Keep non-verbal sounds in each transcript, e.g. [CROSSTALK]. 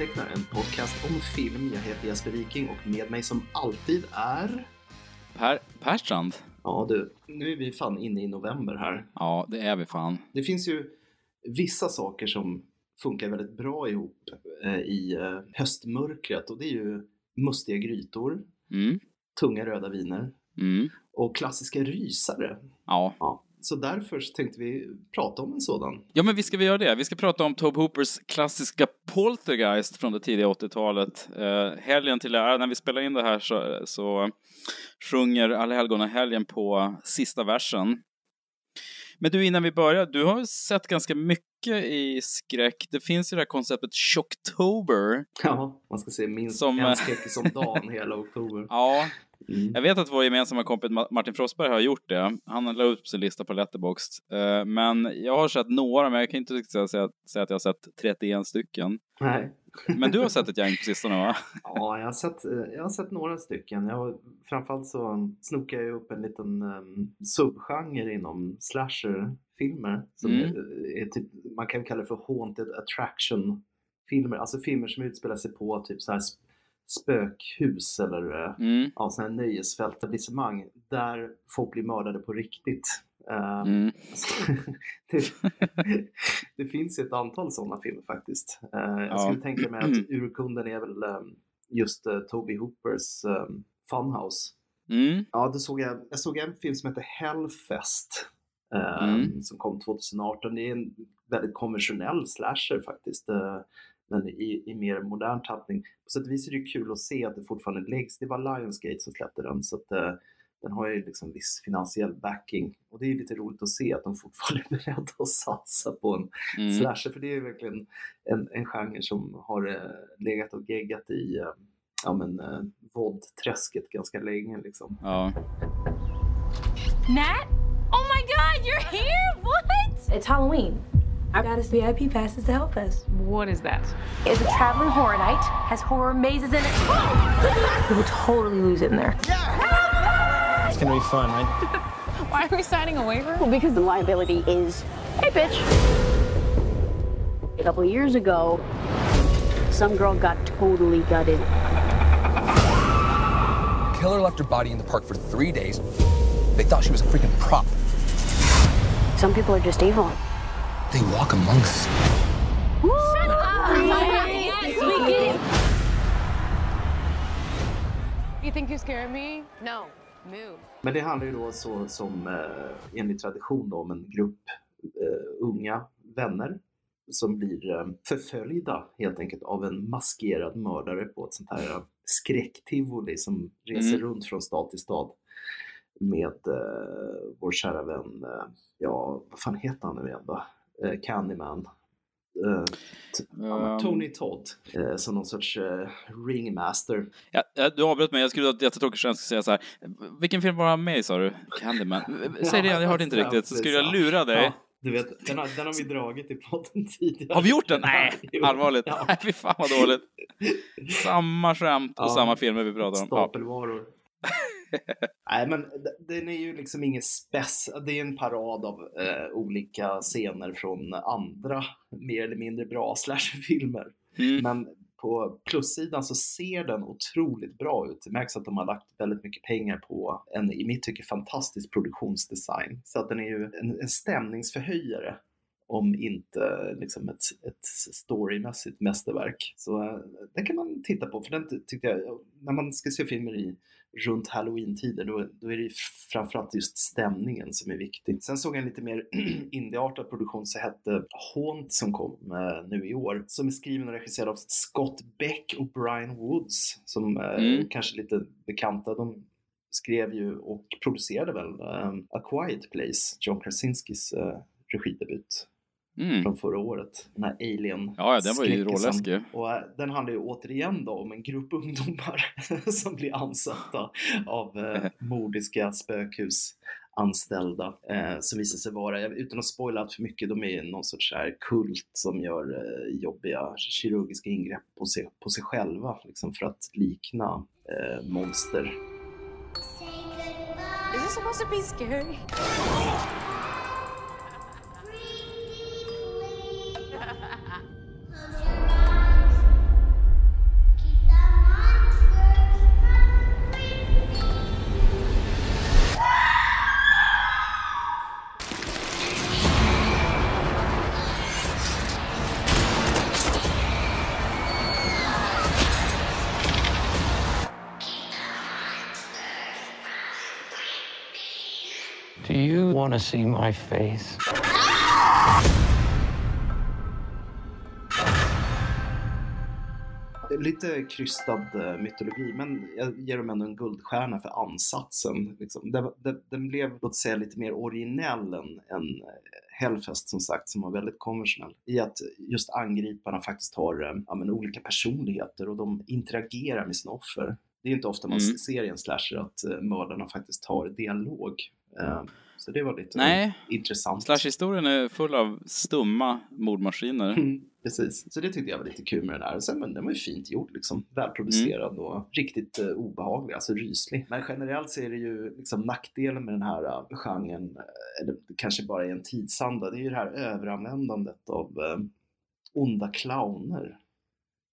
Antecknar, en podcast om film. Jag heter Jesper Viking och med mig som alltid är... Per Perstrand? Ja du, nu är vi fan inne i november här. Ja, det är vi fan. Det finns ju vissa saker som funkar väldigt bra ihop eh, i eh, höstmörkret och det är ju mustiga grytor, Mm. tunga röda viner Mm. och klassiska rysare. Ja. Ja, så därför så tänkte vi prata om en sådan. ja, men vi ska vi göra det. Vi ska prata om Tobe Hoopers klassiska Poltergeist från det tidiga 80-talet. Eh, helgen till ära, när vi spelar in det här så, så sjunger Allhelgona-helgen på sista versen. Men du, innan vi börjar, du har sett ganska mycket i skräck. Det finns ju det här konceptet Shocktober. Ja, man ska se minst Som, en eh, skräck som [LAUGHS] dagen hela oktober. Ja, Mm. Jag vet att vår gemensamma kompis Ma- Martin Frostberg har gjort det. Han la upp sin lista på Letterboxd. Eh, Men jag har sett några, men jag kan inte säga, säga, att jag har sett 31 stycken. Nej. Men du har sett ett gäng på sistone va? [LAUGHS] Ja, jag har sett, eh, jag har sett några stycken. Jag framförallt så snokar jag upp en liten um, subgenre inom slasherfilmer. Som Mm. är, är typ, man kan kalla det för haunted attraction-filmer. Alltså filmer som utspelar sig på typ så här spökhus eller eh, Mm. ja, sådana här nöjesfältetablissemang där folk blir mördade på riktigt. Eh, Mm. [LAUGHS] det, [LAUGHS] det finns ett antal sådana filmer faktiskt. Eh, jag Ja. skulle tänka mig att [CLEARS THROAT] urkunden är väl just uh, Toby Hoopers Funhouse. Mm. Ja, då såg jag, jag såg en film som heter Hellfest Mm. som kom 2018. Det är en väldigt konventionell slasher faktiskt. Men i, i mer modern tappning. På sätt och vis är det kul att se att det fortfarande läggs. Det var Lionsgate som släppte den så att eh, den har ju liksom viss finansiell backing. Och det är lite roligt att se att de fortfarande [LAUGHS] är beredda att satsa på en Mm. slasher. För det är ju verkligen en, en genre som har eh, legat och geggat i eh, ja, men, eh, våldträsket ganska länge. Liksom. Ja. Nat? Oh my god, you're here? What? It's Halloween. I got us VIP passes to help us. What is that? It's a traveling horror night, has horror mazes in it. We will totally lose it in there. It's gonna be fun, right? [LAUGHS] Why are we signing a waiver? Well, because the liability is, hey, bitch. A couple of years ago, some girl got totally gutted. Killer left her body in the park for three days. They thought she was a freaking prop. Some people are just evil. They walk among us. Yes, we get it. You think you're scaring me? No. Move. Men det handlar ju då så som eh, enligt tradition då, om en grupp eh, unga vänner som blir eh, förföljda helt enkelt av en maskerad mördare på ett sånt här eh, skräcktivoli som reser Mm. runt från stad till stad med eh, vår kära vän, eh, ja vad fan heter han nu igen då? Eh, Candyman. Um. Tony Todd eh, som någon sorts eh, ringmaster. Ja, du avbröt mig, jag skulle ha ett jättetråkigt skämt säga så här. Vilken film var han med i sa du? Candyman? Säg det jag hörde inte riktigt. Så skulle jag lura dig. Ja, du vet, den har, den har vi dragit i podden tidigare. Har vi gjort den? [LAUGHS] Nej, allvarligt. Ja. Nej, fy fan vad dåligt. [LAUGHS] Samma skämt och Ja. samma filmer vi pratar om. Stapelvaror. [LAUGHS] Nej, men den är ju liksom ingen spess. Det är en parad av eh, olika scener från andra mer eller mindre bra slasherfilmer. Mm. Men på plussidan så ser den otroligt bra ut. Det märks att de har lagt väldigt mycket pengar på en, i mitt tycke, fantastisk produktionsdesign. Så att den är ju en, en stämningsförhöjare om inte liksom ett, ett storymässigt mästerverk. Så eh, den kan man titta på, för den ty- tyckte jag, när man ska se filmer i runt halloween-tider, då, då är det framförallt just stämningen som är viktig. Sen såg jag en lite mer [CLEARS THROAT] indieartad produktion som hette Haunt som kom eh, nu i år, som är skriven och regisserad av Scott Beck och Brian Woods, som eh, Mm. kanske lite bekanta. De skrev ju och producerade väl eh, A Quiet Place, John Krasinskis eh, regidebut Mm. från förra året. Den här alien Ja, ja, den var ju råläskig. Och eh, den handlar ju återigen då om en grupp [LAUGHS] ungdomar [LAUGHS] som blir ansatta av eh, [LAUGHS] mordiska spökhusanställda eh, som visar sig vara, utan att spoila allt för mycket, de är någon sorts här kult som gör eh, jobbiga kirurgiska ingrepp på sig, på sig själva liksom för att likna eh, monster. Is this supposed to be scary? Want to see my face? Lite krystad eh, mytologi, men jag ger dem ändå en guldstjärna för ansatsen. Liksom. Den, den, den blev, låt säga, lite mer originell än, än eh, Hellfest som sagt, som var väldigt konventionell. I att just angriparna faktiskt har eh, ja, men, olika personligheter och de interagerar med sina offer. Det är inte ofta man Mm. ser i en slasher att mördarna faktiskt har dialog. Eh, så det var lite Nej. intressant. Slash-historien är full av stumma mordmaskiner. Mm, Precis, så det tyckte jag var lite kul med den här. Och sen, men den var ju fint gjord, liksom. välproducerad och riktigt uh, obehaglig, alltså ryslig. Men generellt så är det ju liksom nackdelen med den här uh, genren, uh, eller kanske bara är en tidsanda, det är ju det här överanvändandet av uh, onda clowner.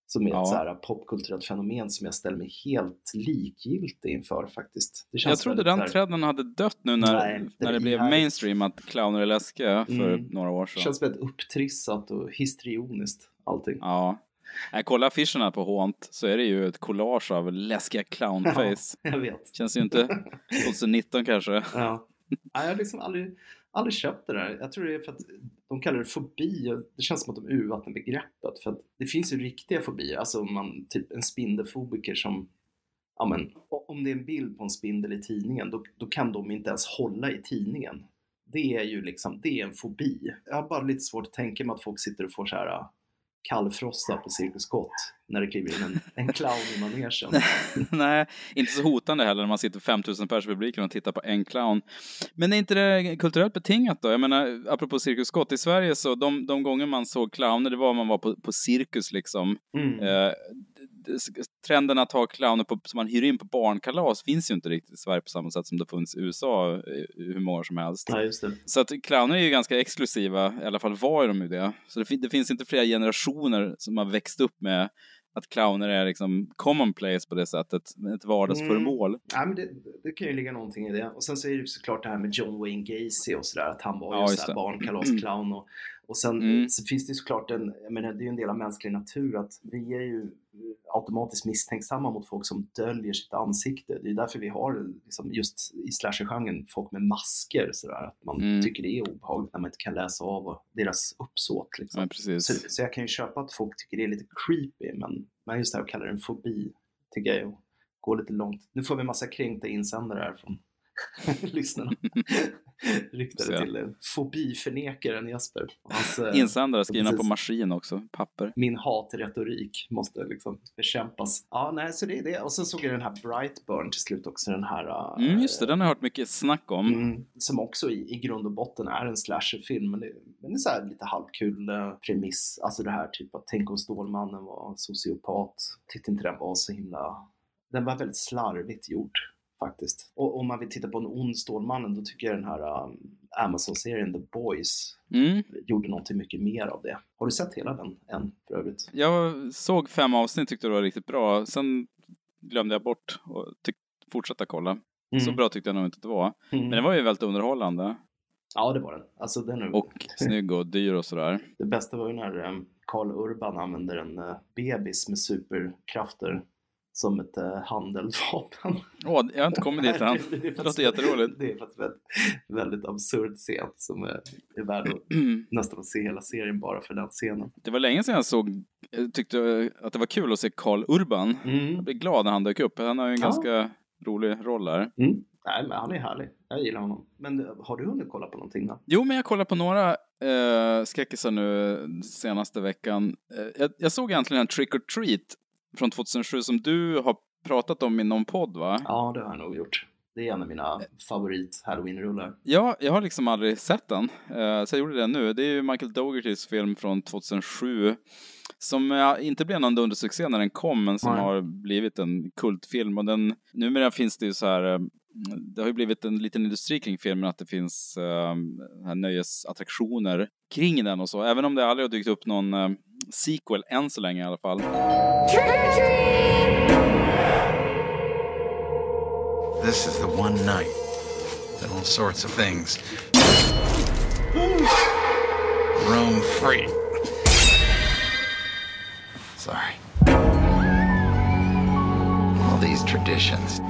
Som är Ja. ett så här popkulturellt fenomen som jag ställer mig helt likgiltig inför faktiskt. Det Jag trodde den här- trenden hade dött nu när, Nej, det när det blev ihärdigt. mainstream att clowner är läskiga för Mm. några år Det sedan. känns väldigt upptrissat och histrioniskt allting. Ja. Nej, kolla affischerna på Hånt så är det ju ett collage av läskiga clownface. Jag vet. Känns ju inte [LAUGHS] 2019 kanske. Ja. Nej, jag har liksom aldrig, aldrig köpt det där. Jag tror det är för att de kallar det fobi. och Det känns som att de urvattnar begreppet. För att det finns ju riktiga fobier. Alltså om man, typ en spindelfobiker som Ja, men, om det är en bild på en spindel i tidningen, då, då kan de inte ens hålla i tidningen. Det är ju liksom, det är en fobi. Jag har bara lite svårt att tänka mig att folk sitter och får så här kallfrossa på Cirkus Scott när det kliver in en, en clown i manegen. [LAUGHS] Nej, inte så hotande heller när man sitter 5000 pers i publiken och tittar på en clown. Men är inte det kulturellt betingat då? Jag menar, apropå Cirkus Scott, i Sverige så de, de gånger man såg clowner, det var om man var på, på cirkus liksom. Mm. Eh, trenden att ha clowner på, som man hyr in på barnkalas finns ju inte riktigt i Sverige på samma sätt som det funnits i USA eh, hur många år som helst. Ja. Så att clowner är ju ganska exklusiva, i alla fall var de ju det. Så det, det finns inte flera generationer som har växt upp med att clowner är liksom commonplace på det sättet, ett vardagsföremål. Ja, men det, det kan ju ligga någonting i det. Och sen så är det ju såklart det här med John Wayne Gacy och sådär, att han var Ja, ju det. barnkalasclown. Och, och sen Mm. så finns det ju såklart en, jag menar det är ju en del av mänsklig natur att vi är ju automatiskt misstänksamma mot folk som döljer sitt ansikte. Det är därför vi har liksom, just i slasher-genren folk med masker sådär, att man Mm. tycker det är obehagligt när man inte kan läsa av deras uppsåt. Liksom. Ja. Så, så jag kan ju köpa att folk tycker det är lite creepy, men, men just det här att kalla det en fobi tycker jag är att gå lite långt. Nu får vi massa kränkta insändare här från [LAUGHS] lyssnarna. Riktade Se. till fobiförnekaren Jesper. Hans, eh, Insändare skrivna på precis. maskin också, papper. min hatretorik måste liksom bekämpas. Ja, nej, så det är det. Och sen såg jag den här Brightburn till slut också, den här... eh, Mm, just det, den har jag hört mycket snack om. Mm, som också i, i grund och botten är en slasherfilm, men det, men det är så här lite halvkul eh, premiss. Alltså det här typ att tänk om Stålmannen var sociopat. Tyckte inte den var så himla... Den var väldigt slarvigt gjord faktiskt. Och om man vill titta på en ond Stålmannen då tycker jag den här um, Amazon-serien The Boys Mm. gjorde någonting mycket mer av det. Har du sett hela den än för övrigt? Jag såg fem avsnitt, tyckte det var riktigt bra. Sen glömde jag bort och fortsätta kolla. Så bra tyckte jag nog inte att det var. Mm. Men den var ju väldigt underhållande. Ja, det var den. Alltså den är... Och snygg och dyr och sådär. Det bästa var ju när um, Carl Urban använder en uh, bebis med superkrafter som ett uh, handeldvapen. Åh, jag har inte kommit dit [LAUGHS] än. Det är Det låter jätteroligt. [LAUGHS] Det är faktiskt väldigt, väldigt absurd scen som är, är värd att [CLEARS THROAT] nästan se hela serien bara för den scenen. Det var länge sedan jag såg, jag tyckte att det var kul att se Carl Urban. Jag blev glad när han dök upp. Han har ju en Ja. ganska rolig roll där. Mm. Nej, men han är härlig. Jag gillar honom. Men uh, har du hunnit kolla på någonting då? Jo, men jag kollar på några eh, skräckisar nu senaste veckan. Eh, jag, jag såg egentligen en Trick or Treat från 2007 som du har pratat om i någon podd, va? Ja, det har jag nog gjort. Det är en av mina favorit halloween-rullar. Ja, jag har liksom aldrig sett den, eh, så jag gjorde det nu. Det är ju Michael Doughertys film från 2007 som eh, inte blev någon dundersuccé när den kom, men som Nej. har blivit en kultfilm. Och den, numera finns det ju så här, eh, det har ju blivit en liten industri kring filmen, att det finns eh, här nöjesattraktioner kring den och så. Även om det aldrig har dykt upp någon eh, sequel än så länge i alla fall. This is the one night that all sorts of things roam free. Sorry. All these traditions,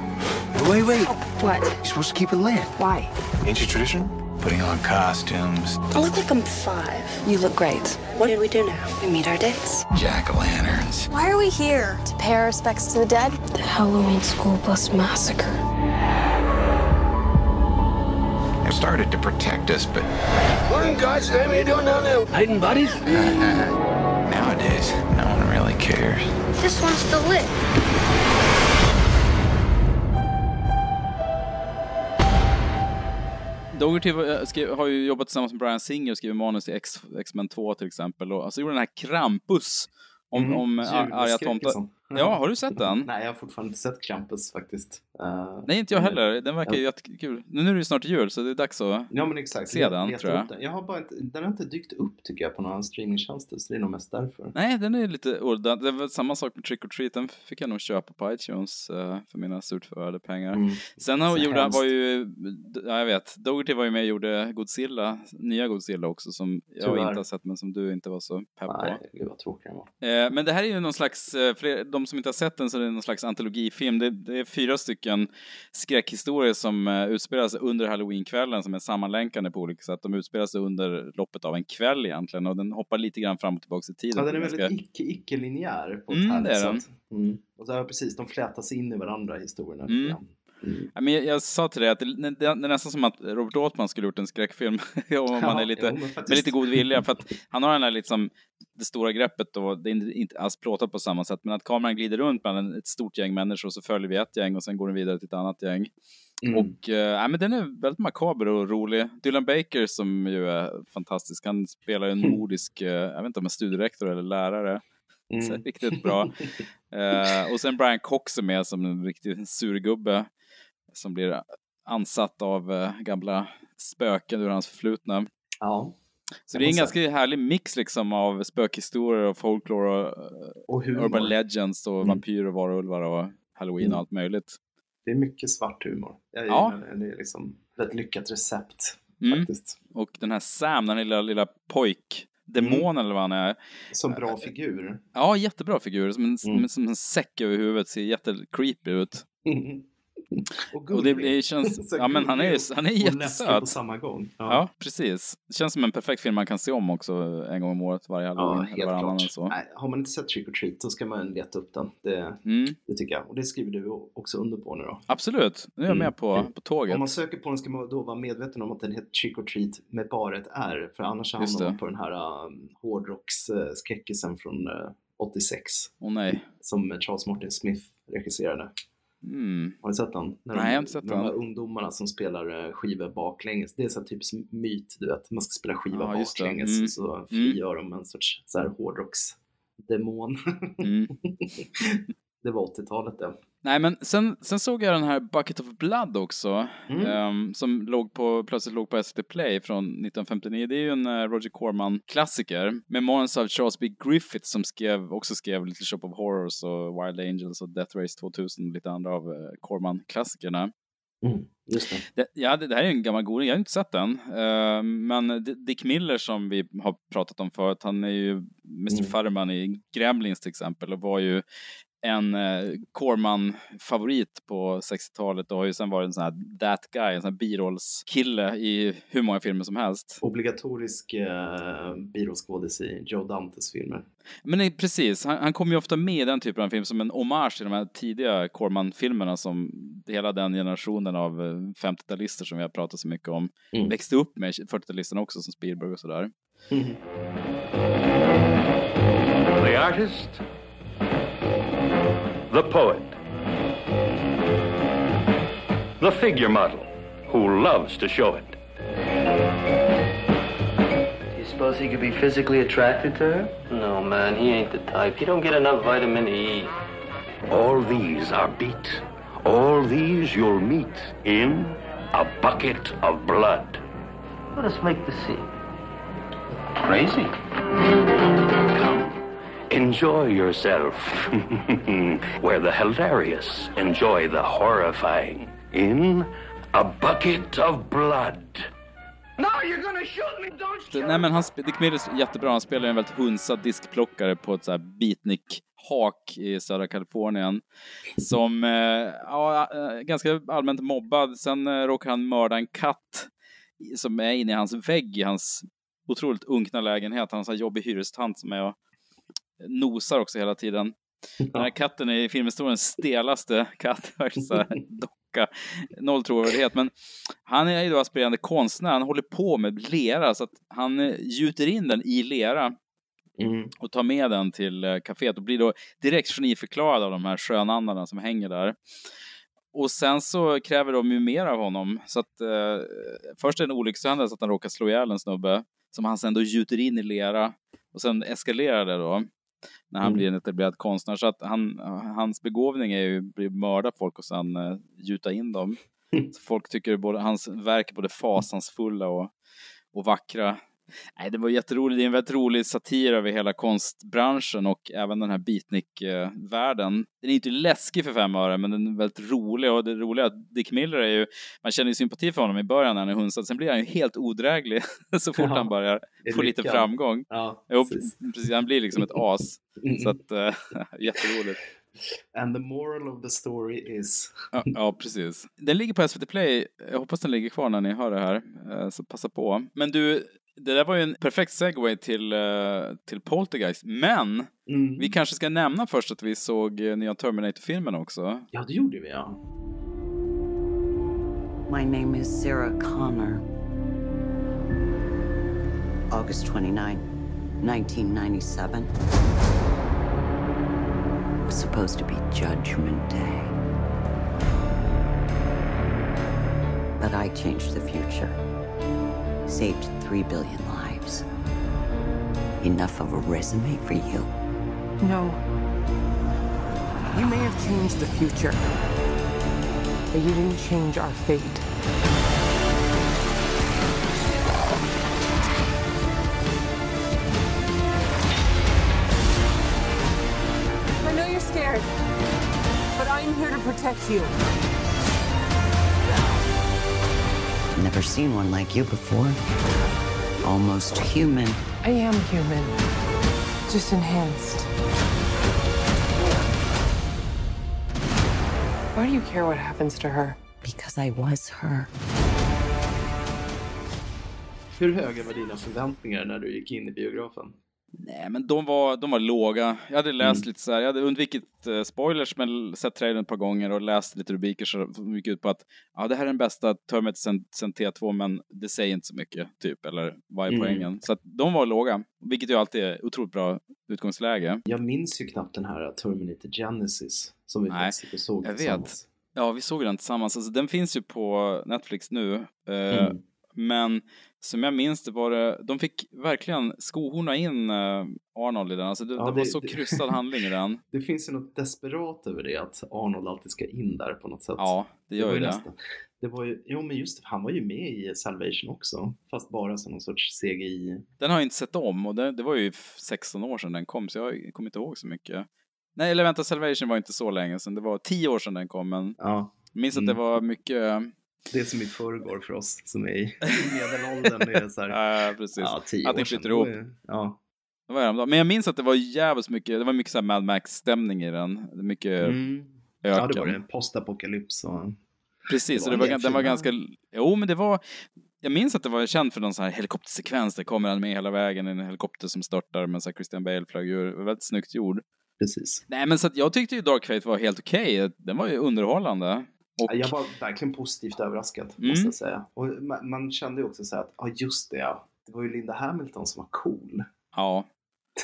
Wait, wait. What? You're supposed to keep it lit. Why? Ancient tradition? Putting on costumes, I look like I'm five. You look great. What did we do now? We meet our dates. jack o' lanterns. Why are we here? To pay our respects to the dead? The Halloween school bus massacre. They started to protect us, but Morning, guys. How you doing down there? Hiding buddies? [LAUGHS] nowadays, no one really cares. This one's still lit. Dougherty skrev, har ju jobbat tillsammans med Brian Singer och skrivit manus till X-Men 2 till exempel. Och alltså gjorde den här Krampus om, Mm, om ar- arga tomtar. Ja, har du sett den? Nej, jag har fortfarande inte sett Krampus faktiskt. Eh, Nej, inte jag men- heller. Den verkar ju jättekul. Nu är det ju snart jul, så det är dags att... Ja men exakt. Se Jag den, letar tror jag. Den. jag har bara inte, den har inte dykt upp tycker jag på några streamingtjänster så det är nog mest därför. Nej, den är lite udda. Det var samma sak med Trick or Treat. Den fick jag nog köpa på iTunes eh, för mina surt förvärvade pengar. Mm. Sen har, gjorde, hemskt. var ju, ja jag vet, Dougherty var ju med och gjorde Godzilla, nya Godzilla också som jag Tyvärr. inte har sett men som du inte var så pepp på. Nej, gud vad tråkig den var. Eh, Men det här är ju någon slags, för de som inte har sett den så är det någon slags antologifilm. Det, det är fyra stycken skräckhistorier som utspelar sig under halloweenkvällen som är sammanlänkande på olika sätt. De utspelar sig under loppet av en kväll egentligen och den hoppar lite grann fram och tillbaka i tiden. Ja, den är Ganska- väldigt icke, icke-linjär på ett Mm, härligt sätt. Mm. Och så, ja, precis, de flätas in i varandra historierna. Mm. Mm. Men jag, jag sa till dig att det, det, är nästan som att Robert Altman skulle gjort en skräckfilm [LAUGHS] om man Ja, är lite, jo, med lite god vilja. För att han har den här liksom, det stora greppet och det är inte, alls plåtat på samma sätt. Men att kameran glider runt bland ett stort gäng människor så följer vi ett gäng och sen går den vidare till ett annat gäng. Mm. Och ja, men den är väldigt makaber och rolig. Dylan Baker som ju är fantastisk, han spelar ju en nordisk, eh, jag vet inte om en studierektor eller lärare. Mm. riktigt bra. [LAUGHS] Eh, och sen Brian Cox är med som en riktig surgubbe som blir ansatt av eh, gamla spöken ur hans förflutna. Ja. Så det är en ganska härlig mix liksom av spökhistorier och folklore och, eh, Och urban legends och Mm. vampyrer och varulvar och halloween Mm. och allt möjligt. Det är mycket svart humor. Jag Ja. det. Är liksom ett lyckat recept Mm. faktiskt. Och den här Sam, den lilla, lilla pojk, demonen eller vad han är. Som bra figur. Ja, jättebra figur. Som en, Mm. som en säck över huvudet, ser jättecreepy ut. [LAUGHS] och Och det blir, känns, [LAUGHS] ja men han är, han är läskig på jättesöt. samma gång. Ja. precis. Det känns som en perfekt film man kan se om också en gång om året, varje Ja, halloween. helt klart. så. Nej, har man inte sett Trick or Treat så ska man leta upp den. Det, Mm, det tycker jag. Och det skriver du också under på nu då. absolut, nu är jag Mm. med på, på tåget. Om man söker på den ska man då vara medveten om att den heter Trick or Treat med bara ett R. För annars hamnar man på den här um, hårdrocksskräckisen från uh, 86. Åh nej. Som Charles Martin Smith regisserade. Mm. Har du sett den? När Nej, de, jag har inte sett när De här den. ungdomarna som spelar eh, skivor baklänges. Det är så typisk myt, du vet. Man ska spela skiva det. baklänges Mm. så frigör de en sorts så här hårdrocksdemon. Mm. [LAUGHS] det var 80-talet det. Nej men sen, sen såg jag den här Bucket of Blood också. Mm. ehm, som låg på, plötsligt låg på SVT Play från 1959. Det är ju en eh, Roger Corman-klassiker. Med manus av Charles B. Griffith som skrev, också skrev Little Shop of Horrors och Wild Angels och Death Race 2000 och lite andra av eh, Corman-klassikerna. Mm. Just det. Ja, det, det här är en gammal goding. Jag har inte sett den. Eh, men Dick Miller som vi har pratat om förut, han är ju Mr. Mm. Farman i Gremlins till exempel och var ju en eh, Corman-favorit på 60-talet och har ju sen varit en sån här that guy, en sån här birollskille i hur många filmer som helst. Obligatorisk eh, biroskådis i Joe Dantes filmer. Men nej, precis, han, han kommer ju ofta med i den typen av film som en hommage till de här tidiga Corman-filmerna som hela den generationen av eh, 50-talister som vi har pratat så mycket om Mm. växte upp med, 40-talisterna också som Spielberg och sådär. Mm. The artist, the poet, the figure model who loves to show it. Do You suppose he could be physically attracted to her? No, man, he ain't the type. He don't get enough vitamin E. All these are beat. All these you'll meet in a bucket of blood. Let us make the scene. Crazy. Enjoy yourself. [LAUGHS] Where the hilarious enjoy the horrifying. In a bucket of blood. No! You're gonna shoot me, don't Det- Nej men han, Dick Miller är jättebra, han spelar en väldigt hunsad diskplockare på ett så här beatnik-hak i södra Kalifornien. Som, eh, ja, eh, ganska allmänt mobbad. Sen eh, råkar han mörda en katt som är inne i hans vägg i hans otroligt unkna lägenhet. Han har en jobbig hyrestant som är och nosar också hela tiden. Den här katten är i filmhistoriens stelaste katt, [LAUGHS] [LAUGHS] docka. Noll trovärdighet. Men han är ju då aspirerande konstnär, han håller på med lera så att han eh, gjuter in den i lera Mm. och tar med den till eh, kaféet och blir då direkt geniförklarad av de här skönandarna som hänger där. Och sen så kräver de ju mer av honom. Så att eh, först är det en olyckshändelse att han råkar slå ihjäl en snubbe som han sen då gjuter in i lera och sen eskalerar det då när han Mm. blir en etablerad konstnär. Så att han, hans begåvning är ju att mörda folk och sen eh, gjuta in dem. Så folk tycker både, hans verk är både fasansfulla och, och vackra. Nej, det var jätteroligt. Det är en väldigt rolig satir över hela konstbranschen och även den här beatnik-världen. Den är inte läskig för fem öre, men den är väldigt rolig. Och det roliga är att Dick Miller är ju, man känner ju sympati för honom i början när han är hunsad, sen blir han ju helt odräglig [LAUGHS] så fort Ja, han börjar få lite framgång. Ja, Jo, precis. precis. Han blir liksom ett as. Mm. Så att, äh, [LAUGHS] jätteroligt. And the moral of the story is... [LAUGHS] Ja, ja, precis. Den ligger på SVT Play. Jag hoppas den ligger kvar när ni hör det här, eh, så passa på. Men du, det där var ju en perfekt segway till, eh, till Poltergeist. Men Mm. vi kanske ska nämna först att vi såg eh, nya Terminator-filmen också. Ja, det gjorde vi ja. My name is Sarah Connor. August 29, 1997. It was supposed to be Judgment Day. But I changed the future. Saved three billion lives. Enough of a resume for you. No. You may have changed the future, but you didn't change our fate. I know you're scared, but I'm here to protect you. Never seen one like you before. Almost human. I am human, just enhanced. Why do you care what happens to her? Because I was her. Hur höga var dina förväntningar när du gick in i biografen? Nej, men de var, de var låga. Jag hade läst lite så här, jag hade undvikit eh, spoilers men sett trailern ett par gånger och läst lite rubriker så- som gick ut på att ja, det här är den bästa Terminator sen, sen T2 men det säger inte så mycket, typ, eller vad är Mm. poängen? Så att de var låga, vilket ju alltid är otroligt bra utgångsläge. Jag minns ju knappt den här Terminator Genesis som vi Nej, faktiskt såg jag vet. Ja, vi såg den tillsammans. Alltså, den finns ju på Netflix nu. Eh, Mm. Men som jag minns det var det, de fick verkligen skohorna in eh, Arnold i den. Alltså det, Ja, det var det- så krystad handling i den. [LAUGHS] Det finns ju något desperat över det att Arnold alltid ska in där på något sätt. Ja, det gör ju det. nästan- Det var ju, jo men just han var ju med i Salvation också. Fast bara som någon sorts CGI. Den har jag inte sett om och det, det var ju f- 16 år sedan den kom så jag kommer inte ihåg så mycket. Nej, eller vänta, Salvation var inte så länge sedan. Det var 10 år sedan den kom men Ja, jag minns att Mm. det var mycket... det är som i förrgår för oss som är i [LAUGHS] medelåldern. Är så här, Ja, precis. ja, tio år sedan. flyter ihop. Ja. Det var häromdagen. Men jag minns att det var jävligt mycket, det var mycket så här Mad Max-stämning i den. Mycket Mm. öken. ja, det var det. Postapokalyps och... Precis, Det var det var, en den var ganska... Jo, men det var... Jag minns att det var känt för någon sån här helikoptersekvens. Där kommer han med hela vägen i en helikopter som störtar med så här Christian Bale flög ur. Väldigt snyggt gjord. Precis. Nej, men så att jag tyckte ju Dark Fate var helt okej. Den var ju underhållande. Och, Ja, Jag var verkligen positivt överraskad, Mm. måste jag säga. Och man, man kände ju också så här att, ja just det ja, det var ju Linda Hamilton som var cool. ja,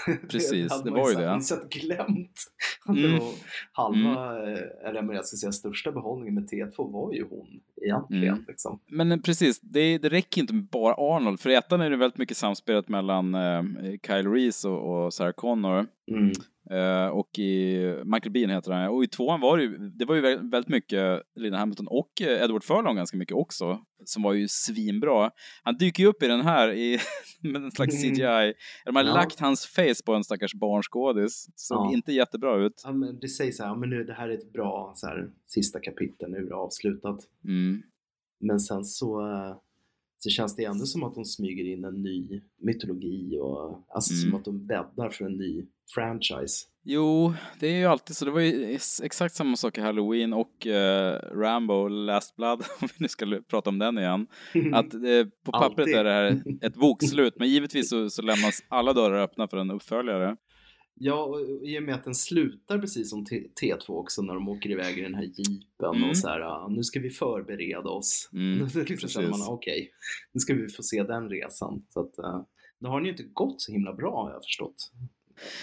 [LAUGHS] Precis, hade det ju var ju det. något sätt glömt. [LAUGHS] Mm. det var halva, eh, eller men jag ska säga största behållningen med T2 var ju hon egentligen. Mm. Liksom. men eh, precis, det, det räcker inte med bara Arnold. För i ettan är det väldigt mycket samspelet mellan eh, Kyle Reese och, och Sarah Connor. Mm. Eh, och i Michael Bean heter han. Och i tvåan var det ju, det var ju vä- väldigt mycket Lina Hamilton och eh, Edward Furlong ganska mycket också. Som var ju svinbra. Han dyker ju upp i den här i, [LAUGHS] med en slags Mm. CGI. De har Ja. lagt hans face på en stackars barnskådis. Såg Ja. inte jättebra ut. Ja, men det sägs så här, men nu det här är ett bra så här, sista kapitel, nu är det avslutat. Mm. Men sen så, eh, så känns det ändå som att de smyger in en ny mytologi och alltså som Mm. att de bäddar för en ny franchise. Jo, det är ju alltid så. Det var ju ex- exakt samma sak i Halloween och eh, Rambo, Last Blood, [LAUGHS] om vi nu ska prata om den igen. [LAUGHS] Att eh, på pappret är det här ett bokslut, men givetvis så, så lämnas alla dörrar öppna för en uppföljare. Ja, och i och med att den slutar precis som T- T2 också när de åker iväg i den här jeepen Mm. och så här, ja, nu ska vi förbereda oss. Mm, [LAUGHS] Då liksom man, okej, nu ska vi få se den resan. Så att, uh, det har den ju inte gått så himla bra har jag förstått.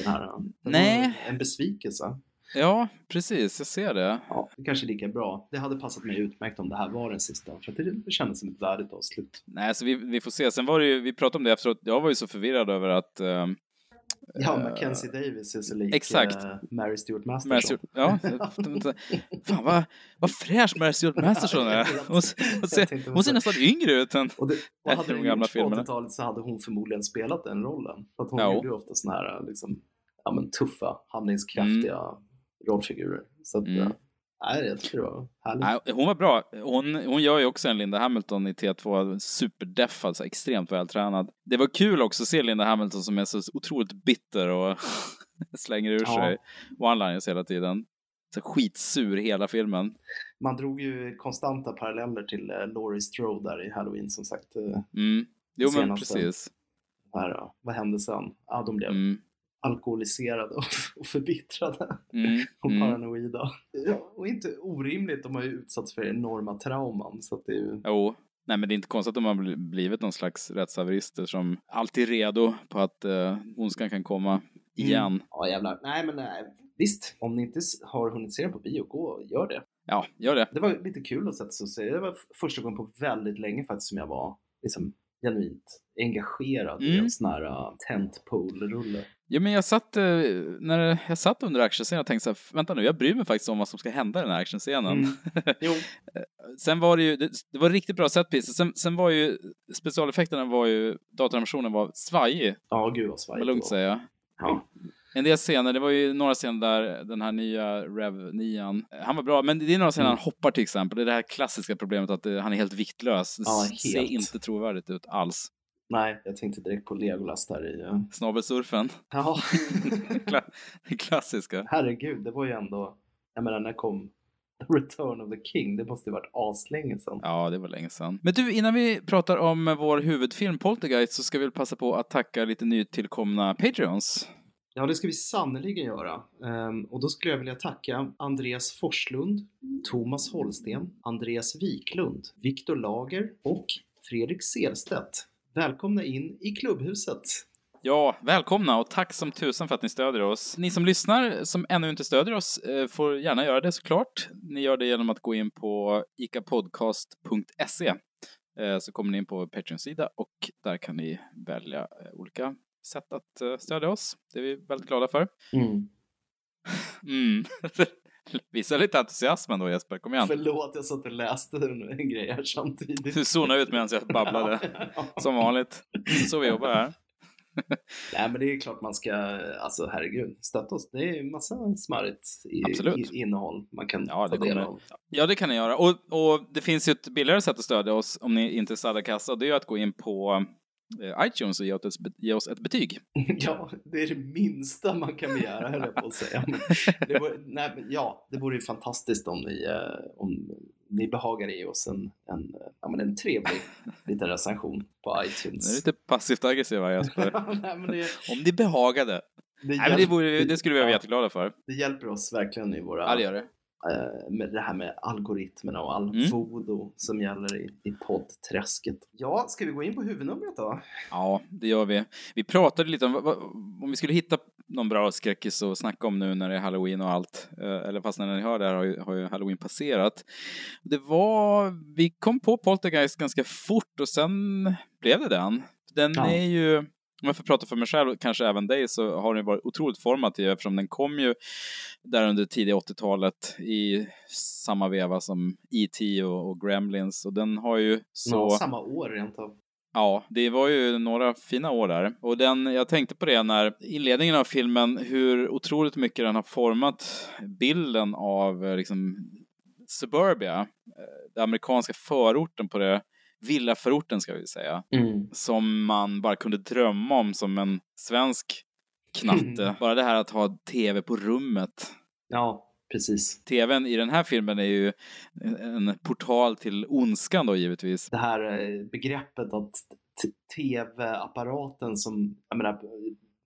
Den här, eh, den Nej. en besvikelse. Ja, precis, jag ser det. Ja, det kanske är lika bra. Det hade passat mig utmärkt om det här var den sista, för att det, kändes som ett värdigt avslut. Nej, så vi, vi får se. Sen var det ju, vi pratade om det efteråt, jag var ju så förvirrad över att eh, Ja, Eh, Mackenzie Davis är så lik exakt. eh, Mary Stuart Mary Masterson. Stuart, ja, [LAUGHS] fan vad, vad fräsch Mary Stuart Masterson är. [LAUGHS] Hon, hon, ser, hon ser nästan yngre ut än Och, det, och hade de gamla gjorts på filmerna. 80-talet så hade hon förmodligen spelat den rollen. För att hon Ja. gjorde ju ofta såna här liksom, ja, men tuffa, handlingskraftiga rollfigurer. Så att, Mm. Eh, nej, jag tycker det var härligt. Nej, hon var bra. Hon, hon gör ju också en Linda Hamilton i T2, superdeff, alltså extremt vältränad. Det var kul också att se Linda Hamilton som är så otroligt bitter och [LAUGHS] slänger ur Ja. sig one-liners hela tiden. Så skitsur hela filmen. Man drog ju konstanta paralleller till uh, Laurie Strode där i Halloween som sagt. eh, Mm. Jo men precis. här, ja. Vad hände sen? Ja, de blev Mm. Alkoholiserade [LAUGHS] och, förbittrade Mm. och Mm. paranoida. Ja, och inte orimligt, de har ju utsatts för enorma trauman. Så att det är ju... Jo. Nej men det är inte konstigt om man bli- blivit någon slags rättshaverister som alltid är redo på att uh, ondskan kan komma igen. Mm. Ja jävlar. Nej men nej. Visst, om ni inte har hunnit se den på bio, gå och gör det. Ja, gör det. Det var lite kul att sätta sig och se. Det var första gången på väldigt länge faktiskt som jag var liksom genuint engagerad i Mm. en sån här uh, tentpole-rulle. Jo men jag satt, eh, när jag satt under actionscenen och tänkte så här, vänta nu, jag bryr mig faktiskt om vad som ska hända i den här actionscenen. Mm. [LAUGHS] Jo. sen var det ju, det, det var riktigt bra setpieces. Sen, sen var ju specialeffekterna var ju, datoranimationen var svajig, Ja, gud vad det lugnt säga. Ja. En del scener, det var ju några scener där den här nya Rev 9 han var bra, men det är några scener Mm. han hoppar till exempel. Det är det här klassiska problemet att eh, han är helt viktlös. Det Ja, ser helt. inte trovärdigt ut alls. Nej, jag tänkte direkt på Legolas där i... Uh... Snabelsurfen, Ja, [LAUGHS] det klassiska. herregud, det var ju ändå... Jag menar, när kom Return of the King? Det måste ju varit aslänge sedan. Ja, det var länge sedan. Men du, innan vi pratar om vår huvudfilm Poltergeist så ska vi passa på att tacka lite nytillkomna Patreons. Ja, det ska vi sannerligen göra. Ehm, och då skulle jag vilja tacka Andreas Forslund, Thomas Holsten, Andreas Wiklund, Viktor Lager och Fredrik Selstedt. Välkomna in i klubbhuset. Ja, välkomna och tack som tusan för att ni stödjer oss. Ni som lyssnar som ännu inte stödjer oss eh, får gärna göra det såklart. Ni gör det genom att gå in på icapodcast.se eh, så kommer ni in på Patreon-sida och där kan ni välja eh, olika sätt att stödja oss. Det är vi väldigt glada för. Mm. [LAUGHS] Mm. [LAUGHS] [LAUGHS] Visa lite entusiasm då Jesper, kom igen. Förlåt, jag satt och läste en, grej här samtidigt. Du zonade ut medan jag babblade. [LAUGHS] Som vanligt. Så vi jobbar här. [LAUGHS] Nej, men det är klart man ska, alltså herregud, stötta oss. Det är massa smarrigt i, i, innehåll man kan Ja, det ta del av. Ja, det kan ni göra. Och, och det finns ju ett billigare sätt att stödja oss om ni inte är kassa. Det är ju att gå in på iTunes och ge oss, ett, ge oss ett betyg. [LAUGHS] Ja, det är det minsta man kan begära, höll jag på att säga. Det vore, [LAUGHS] nej, ja, det vore ju fantastiskt om ni, eh, om ni behagar ge oss en, en, eh, ja, men en trevlig [LAUGHS] liten recension på Det är iTunes. lite passivt aggressiva Jesper. nej, det, om ni behagade. det, Nej, men det, hjälp- vore, det skulle vi vara ja, jätteglada för. det hjälper oss verkligen i våra Ja, det gör det. Eh, med det här med algoritmerna och all Mm. voodoo som gäller i, i poddträsket. Ja, ska vi gå in på huvudnumret då? Ja, det gör vi. Vi pratade lite om om vi skulle hitta någon bra skräckis att snacka om nu när det är halloween och allt. Eh, Eller fast när ni hör det här har ju, har ju halloween passerat. Det var, vi kom på Poltergeist ganska fort och sen blev det den. Den Ja. är ju, om jag får prata för mig själv och kanske även dig, så har den varit otroligt formativ eftersom den kom ju där under tidiga 80-talet i samma veva som E.T. och, och Gremlins och den har ju så... Ja, samma år rent av. Ja, det var ju några fina år där. Och den, jag tänkte på det när inledningen av filmen, hur otroligt mycket den har format bilden av eh, liksom suburbia, eh, den amerikanska förorten på det villaförorten ska vi säga. Mm. Som man bara kunde drömma om som en svensk knatte. bara det här att ha tv på rummet. Ja, precis. TVn i den här filmen är ju en portal till ondskan då givetvis. Det här eh, begreppet att tv-apparaten som, jag menar,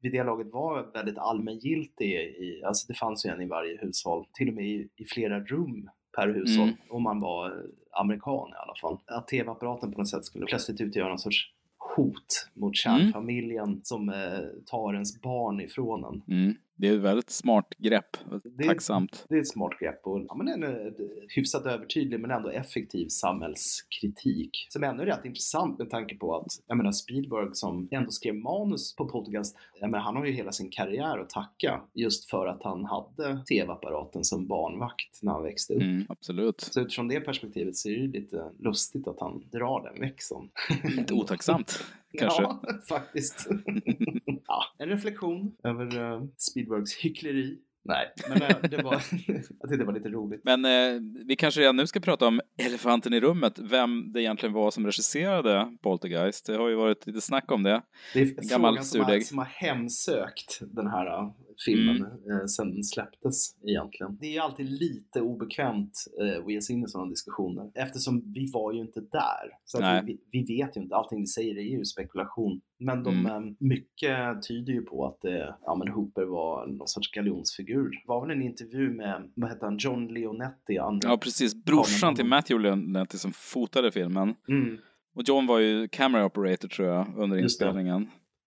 vid det laget var väldigt allmängiltig. I, alltså det fanns ju en i varje hushåll, till och med i, i flera rum per hushåll Mm. om man var eh, amerikan i alla fall. Att tv-apparaten på något sätt skulle plötsligt utgöra någon sorts hot mot kärnfamiljen som eh, tar ens barn ifrån en. Mm. Det är ett väldigt smart grepp. Det- Tacksamt. Det är ett smart grepp och ja, men en eh, hyfsat övertydlig men ändå effektiv samhällskritik. Som ändå är rätt intressant med tanke på att jag menar Spielberg som ändå skrev manus på Poltergeist, jag menar, han har ju hela sin karriär att tacka just för att han hade tv-apparaten som barnvakt när han växte upp. Mm, absolut. Så utifrån det perspektivet så är det ju lite lustigt att han drar den växeln. Lite otacksamt, [LAUGHS] kanske. Ja, [LAUGHS] faktiskt. [LAUGHS] ja, en reflektion över uh, Spielbergs hyckleri. Nej, men eh, det var, [LAUGHS] jag tyckte det var lite roligt. Men eh, vi kanske redan nu ska prata om elefanten i rummet, vem det egentligen var som regisserade Poltergeist. Det har ju varit lite snack om det. Det är En gammal frågan som har, som har hemsökt den här uh, filmen Mm. eh, sen den släpptes egentligen. Det är alltid lite obekvämt eh, att ge sig in i sådana diskussioner eftersom vi var ju inte där. Så vi, vi vet ju inte, allting vi säger är ju spekulation. Men de, Mm. eh, mycket tyder ju på att eh, ja, men Hooper var någon sorts galjonsfigur. Det var väl en intervju med, vad heter han, John Leonetti, andra Ja, precis. Brorsan till Matthew Leonetti som fotade filmen. Mm. Och John var ju camera operator tror jag under Just det.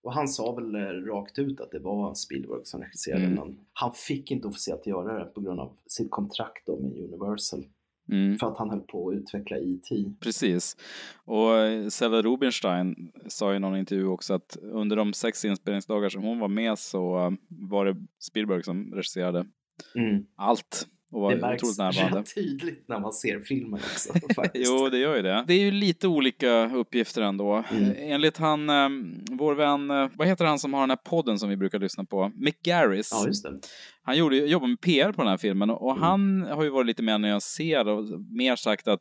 Och han sa väl eh, rakt ut att det var Spielberg som regisserade Mm. men han fick inte officiellt göra det på grund av sitt kontrakt då med Universal. Mm. För att han höll på att utveckla E E.T. Precis. Och eh, Sella Rubinstein sa i någon intervju också att under de sex inspelningsdagar som hon var med så eh, var det Spielberg som regisserade Mm. allt och var Det märks otroligt närvarande. tydligt när man ser filmen också [LAUGHS] faktiskt. Jo, det gör ju det. Det är ju lite olika uppgifter ändå. Mm. Enligt han, eh, vår vän, eh, vad heter han som har den här podden som vi brukar lyssna på? Mick Garris. Ja, just det. Han gjorde, jobbade med PR på den här filmen och Mm. han har ju varit lite mer nyanserad och mer sagt att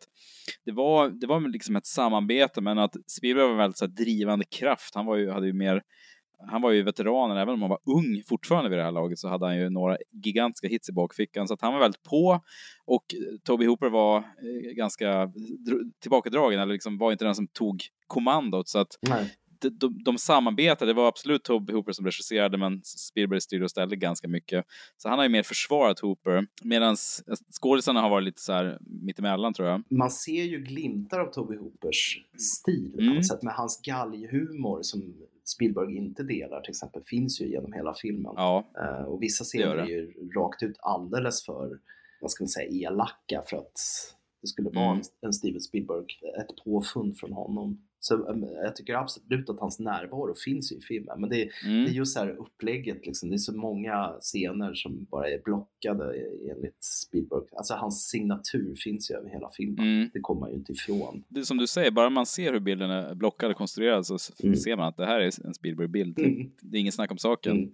det var, det var liksom ett samarbete men att Spielberg var en väldigt så här, drivande kraft. Han var ju, hade ju mer han var ju veteranen, även om han var ung fortfarande vid det här laget så hade han ju några gigantiska hits i bakfickan. Så att han var väldigt på och Toby Hooper var eh, ganska dr- tillbakadragen, eller liksom var inte den som tog kommandot. Så att Nej. de, de, de samarbetade, det var absolut Toby Hooper som regisserade men Spielberg styrde och ställde ganska mycket. Så han har ju mer försvarat Hooper medan skådisarna har varit lite så här mittemellan tror jag. Man ser ju glimtar av Toby Hoopers stil på Mm. något sätt. Men hans galghumor som Spielberg inte delar till exempel finns ju genom hela filmen. Ja, Eh, och vissa scener det. är ju rakt ut alldeles för, vad ska man säga, elaka för att det skulle vara Mm. en, en Steven Spielberg, ett påfund från honom. Så um, jag tycker absolut att hans närvaro finns i filmen. Men det, är- Mm. det är just så här upplägget, liksom. det är så många scener som bara är blockade enligt Spielberg. Alltså hans signatur finns ju över hela filmen. Mm. Det kommer man ju inte ifrån. Det är som du säger, bara man ser hur bilden är blockad och konstruerad så Mm. ser man att det här är en Spielberg-bild. Mm. Det är ingen snack om saken. Mm.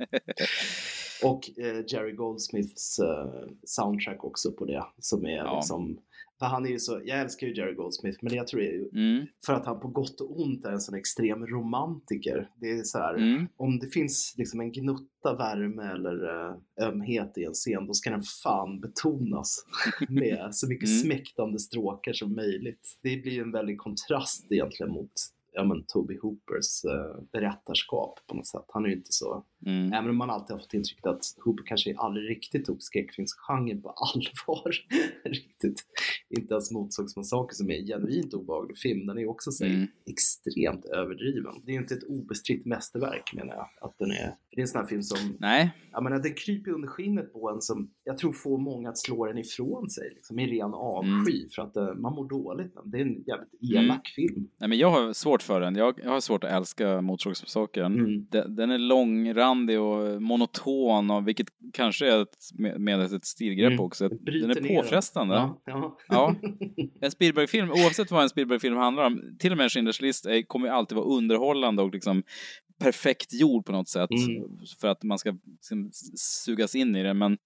Och eh, Jerry Goldsmiths eh, soundtrack också på det. Som är Ja. liksom, för han är ju så, jag älskar ju Jerry Goldsmith men jag tror det är ju Mm. för att han på gott och ont är en sån extrem romantiker. Det är så här, Mm. om det finns liksom en gnutta värme eller eh, ömhet i en scen då ska den fan betonas [LAUGHS] med så mycket Mm. smäktande stråkar som möjligt. Det blir ju en väldig kontrast egentligen mot ja, men, Toby Hoopers eh, berättarskap på något sätt. Han är ju inte så Mm. Även om man alltid har fått intrycket att Hooper kanske aldrig riktigt tog skräckfilmsgenren på allvar. [LAUGHS] riktigt. Inte ens Motorsågsmassakern som är en genuint obehaglig film. Den är också så Mm. extremt överdriven. Det är ju inte ett obestritt mästerverk menar jag. Att den är. Det är en sån här film som, Nej, jag menar den kryper under skinnet på en som jag tror får många att slå den ifrån sig. Liksom, I ren avsky för att eh, man mår dåligt. Det är en jävligt elak film. Nej, men jag har svårt för den. Jag, jag har svårt att älska Motorsågsmassakern. Mm. Den, den är långrandig och monoton, och vilket kanske är ett med- medvetet stilgrepp Mm. också. Den är påfrestande. Ja, ja. Ja. [LAUGHS] En Spielberg-film, oavsett vad en Spielberg-film handlar om, till och med Schindler's list är, kommer ju alltid vara underhållande och liksom perfekt gjord på något sätt Mm. för att man ska liksom sugas in i det. Men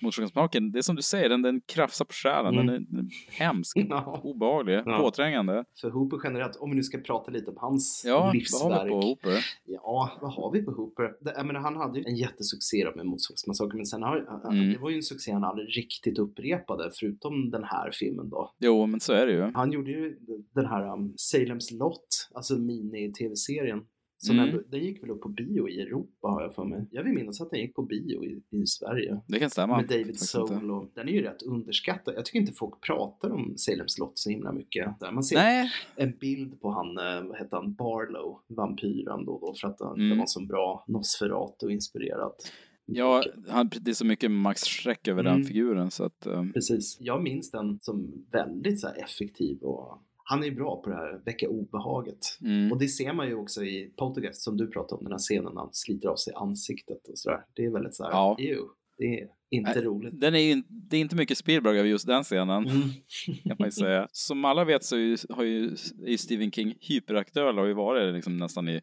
Motorsågsmaken, det är som du säger, den, den krafsar på själen. Mm. Den, är, den är hemsk, [LAUGHS] Ja. obehaglig, Ja. påträngande. För Hooper generellt, om vi nu ska prata lite om hans Ja, vad livsverk. har vi på Hooper? Ja, vad har vi på Hooper? Det, jag menar, han hade ju en jättesuccé med Motorsågsmassakern, men sen har Mm. det var ju en succé han aldrig riktigt upprepade, förutom den här filmen då. Jo, men så är det ju. Han gjorde ju den här um, Salems Lot, alltså mini-tv-serien. Som Mm. ändå, den gick väl upp på bio i Europa har jag för mig. Jag vill minnas att den gick på bio i, i Sverige. Det kan stämma. Med David Soul och den är ju rätt underskattad. Jag tycker inte folk pratar om Salems Lot så himla mycket. Där man ser Nej. en bild på han, eh, vad heter han, Barlow, vampyren då, då för att han Mm. det var så bra Nosferatu-inspirerat. Ja, han, det är så mycket Max Schreck över den Mm. figuren så att... eh, Precis. Jag minns den som väldigt så effektiv och han är ju bra på det här väcka obehaget. Mm. Och det ser man ju också i Poltergeist som du pratade om, den här scenen när han sliter av sig ansiktet och sådär. Det är väldigt så här, Ja. ew, det är inte Nej, roligt. Den är ju, det är inte mycket Spielberg av just den scenen, Mm. [LAUGHS] kan man ju säga. Som alla vet så är ju, har ju, är ju Stephen King hyperaktuell och har ju varit liksom nästan i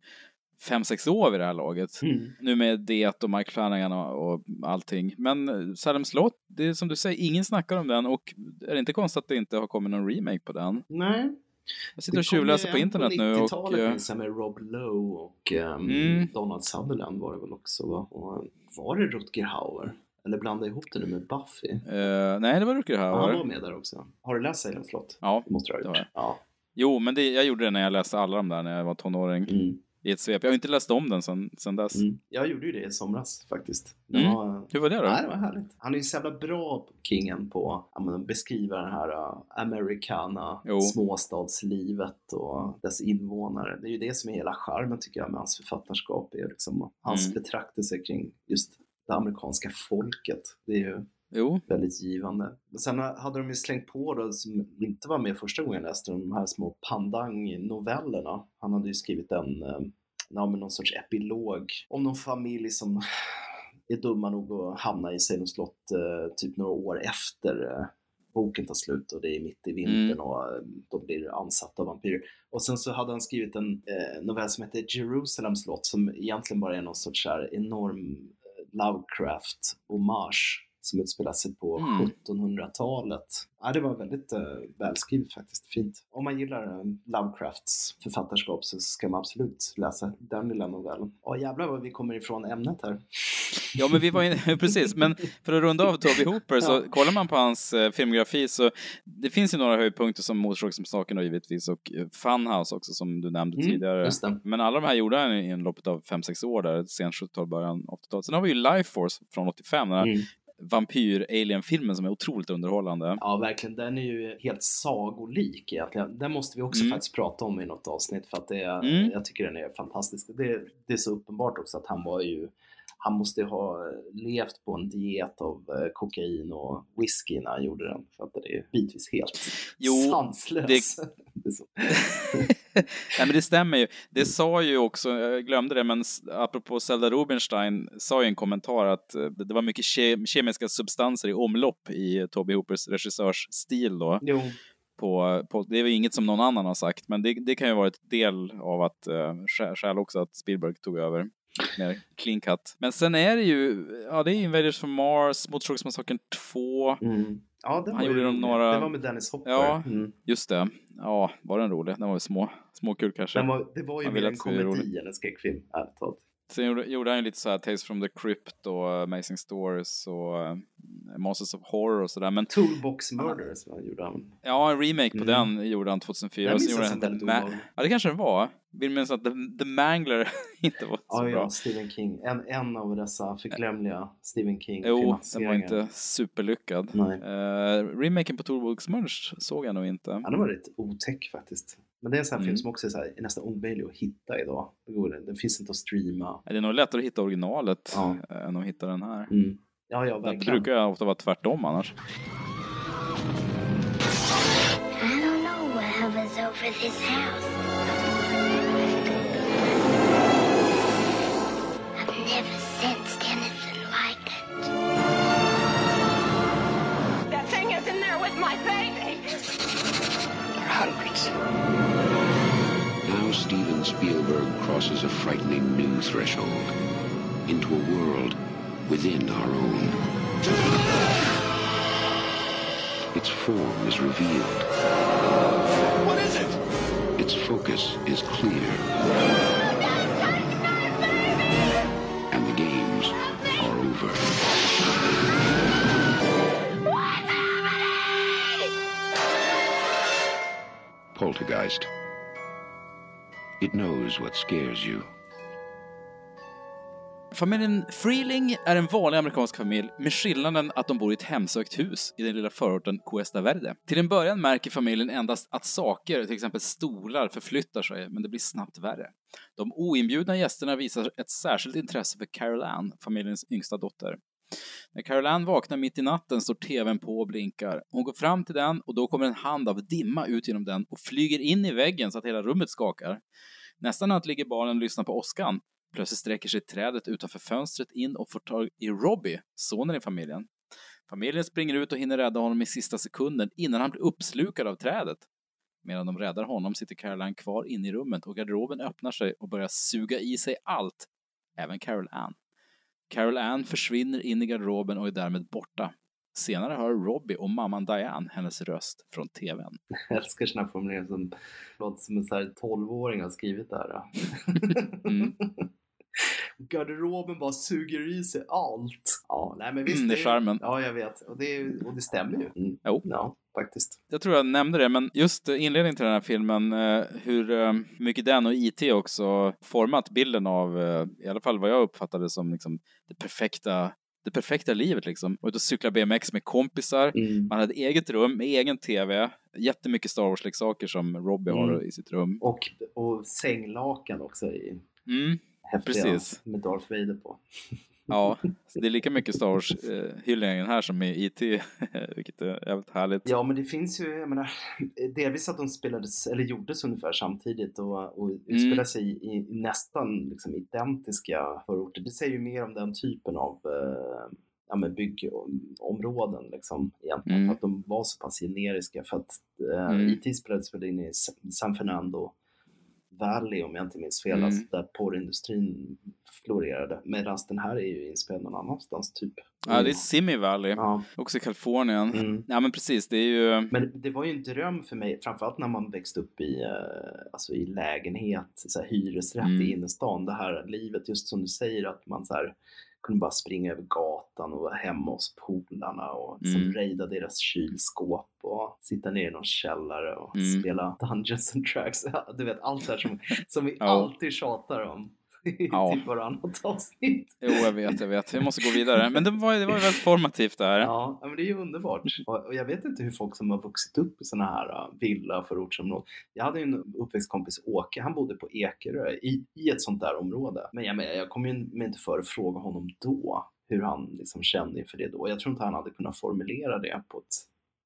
fem sex år vid det här laget. Mm. Nu med Det och Mike Flanagan och, och allting. Men eh, Salem Slott, det är som du säger, ingen snackar om den och är det inte konstigt att det inte har kommit någon remake på den? Nej. Jag sitter och Det kom ju tjuvläser på internet nu och... 90-talet eh, minns jag med Rob Lowe och ehm, Mm. Donald Sutherland var det väl också va? Och, var det Rutger Hauer? Eller blanda ihop det nu med Buffy? eh, nej, det var Rutger Ja, han var Hauer. med där också. Har du läst Salem Slott? Ja, Det måste du ha det gjort. har jag. Ja. Jo, men det, jag gjorde det när jag läste alla de där när jag var tonåring. Mm. I ett svep. Jag har inte läst om den sen, sen dess. Mm. Jag gjorde ju det i somras faktiskt. Det Mm. var, Hur var det då? Nej, det var härligt. Han är ju så jävla bra, Kingen, på att beskriva den här uh, americana Jo. småstadslivet och dess invånare. Det är ju det som är hela charmen tycker jag med hans författarskap. Är liksom hans Mm. betraktelse kring just det amerikanska folket. Det är ju Jo. väldigt givande. Men sen hade de ju slängt på då, som inte var med första gången jag läste de här små Pandang-novellerna. Han hade ju skrivit en, eh, ja, men någon sorts epilog om någon familj som är dumma nog att hamna i Salem slott eh, typ några år efter eh, boken tar slut och det är mitt i vintern Mm. och eh, de blir ansatta av vampyrer. Och sen så hade han skrivit en eh, novell som heter Jerusalem slott som egentligen bara är någon sorts här enorm eh, Lovecraft-hommage som utspelar sig på Mm. 1700-talet. Ja, det var väldigt eh, välskrivet faktiskt, fint. Om man gillar eh, Lovecrafts författarskap så ska man absolut läsa den lilla novellen. Ja jävlar vad vi kommer ifrån ämnet här. Ja, men vi var inne, [LAUGHS] precis. Men för att runda av Toby Hooper så Ja. kollar man på hans eh, filmografi så det finns ju några höjdpunkter som Motorsågsmassakern och givetvis och eh, Funhouse också som du nämnde Mm, tidigare. Men alla de här gjorde han i loppet av 5-6 år där, sent 70-tal, början 80-tal. Sen har vi ju Life Force från 85, den här Mm. Vampyr-alien-filmen som är otroligt underhållande. Ja, verkligen. Den är ju helt sagolik egentligen. Den måste vi också Mm. faktiskt prata om i något avsnitt för att det är, Mm. jag tycker den är fantastisk. Det, det är så uppenbart också att han var ju han måste ha levt på en diet av eh, kokain och whisky när han gjorde den. För att det är bitvis helt Jo, sanslös. Det... [LAUGHS] [LAUGHS] Nej men det stämmer ju. Det sa ju också, jag glömde det, men apropå Zelda Rubinstein sa ju en kommentar att eh, det det var mycket ke kemiska substanser i omlopp i Toby Hoopers regissörsstil då. Jo. På, på, det är väl inget som någon annan har sagt, men det, det kan ju vara ett del av att uh, skäl också att Spielberg tog över. Mer clean cut. Men sen är det ju, ja det är Invaders from Mars, Motorsågsmassakern 2. Mm. Ja, Han var gjorde ju de rolig. några- Det var med Dennis Hopper. Ja, Mm. just det. Ja, var den rolig? Den var ju små, småkul kanske. Den var, det var ju mer en det komedi än en skräckfilm, ärligt talat. Sen gjorde, han ju lite så här Tales from the Crypt och Amazing Stories och uh, Monsters of Horror och sådär. Men Toolbox Murders vad gjorde han. ja, en remake på Mm. den gjorde han 2004. Den Och så minns jag han som väldigt Ma-. Ja, det kanske den var. Vill minnas att The, The Mangler [LAUGHS] inte var så Ja, bra. ja, Stephen King. En, en av dessa förglömliga Stephen King Jo, den var inte superlyckad. Nej. Uh, remaken på Toolbox Murders såg jag nog inte. Ja, den var rätt otäck faktiskt. Men det är en sån här Mm. film som också är, så här, är nästan omöjlig att hitta idag. Det går, den finns inte att streama. Det är nog lättare att hitta originalet Ja. eh, än att hitta den här. Mm. Ja, ja, Det brukar ofta vara tvärtom annars. I've never sensed anything hundreds. Now Steven Spielberg crosses a frightening new threshold into a world within our own. Its form is revealed. What is it? Its focus is clear. Poltergeist. It knows what scares you. Familjen Freeling är en vanlig amerikansk familj med skillnaden att de bor i ett hemsökt hus i den lilla förorten Cuesta Verde. Till en början märker familjen endast att saker, till exempel stolar, förflyttar sig, men det blir snabbt värre. De oinbjudna gästerna visar ett särskilt intresse för Carol Ann, familjens yngsta dotter. När Carol Ann vaknar mitt i natten står TVn på och blinkar. Hon går fram till den och då kommer en hand av dimma ut genom den och flyger in i väggen så att hela rummet skakar. Nästa natt ligger barnen och lyssnar på åskan. Plötsligt sträcker sig trädet utanför fönstret in och får tag i Robbie, sonen i familjen. Familjen springer ut och hinner rädda honom i sista sekunden innan han blir uppslukad av trädet. Medan de räddar honom sitter Caroline kvar inne i rummet och garderoben öppnar sig och börjar suga i sig allt, även Carol Ann. Carol Ann försvinner in i garderoben och är därmed borta. Senare hör Robbie och mamman Diane hennes röst från TVn. Jag älskar här formuleringar som låter som en så här 12-åring har skrivit det här. [LAUGHS] Mm. Garderoben bara suger i sig allt. Ja, nej men visst. Mm, det är charmen. Ja, jag vet. Och det, och det stämmer ju. Mm. Jo. Ja, faktiskt. Jag tror jag nämnde det, men just inledningen till den här filmen, eh, hur eh, mycket den och IT också format bilden av, eh, i alla fall vad jag uppfattade som liksom det perfekta det perfekta livet liksom. Och cykla BMX med kompisar. Mm. Man hade eget rum med egen TV. Jättemycket Star Wars-leksaker som Robbie har Mm. i sitt rum. Och, och sänglakan också i Mm, häftiga precis. med Darth Vader på. [LAUGHS] Ja, det är lika mycket Star Wars-hyllningen här som i IT, [LAUGHS] vilket är jävligt härligt. Ja, men det finns ju, jag menar, delvis att de spelades, eller gjordes ungefär samtidigt och, och utspelar sig i, i nästan liksom identiska förorter. Det säger ju mer om den typen av eh, ja, men byggområden liksom, egentligen, Mm. för att de var så pass generiska. För att eh, Mm. IT spelades väl in i San Fernando Valley om jag inte minns fel, Mm. alltså där porrindustrin florerade. Medan den här är ju inspelad någon annanstans typ. Ja, det är Simi Valley, Ja. också i Kalifornien. Mm. Ja, men precis, det är ju... Men det var ju en dröm för mig, framförallt när man växte upp i, eh, alltså i lägenhet, så här, hyresrätt Mm. i innerstan. Det här livet, just som du säger, att man så här, kunde bara springa över gatan och vara hemma hos polarna och liksom Mm. raida deras kylskåp och sitta ner i någon källare och Mm. spela Dungeons and Dragons. [LAUGHS] Du vet, allt det här som, som vi Ja. alltid tjatar om i [LAUGHS] Ja. typ varannat avsnitt. Jo, jag vet, jag vet. Vi måste gå vidare. Men det var, det var väldigt formativt där. Ja, ja, men det är ju underbart. Och, jag vet inte hur folk som har vuxit upp i sådana här uh, villa förortsområden. Jag hade ju en uppväxtkompis, Åke, han bodde på Ekerö i, i ett sånt där område. Men jag, menar, jag kom ju mig inte för att fråga honom då hur han liksom kände inför det då. Jag tror inte han hade kunnat formulera det på ett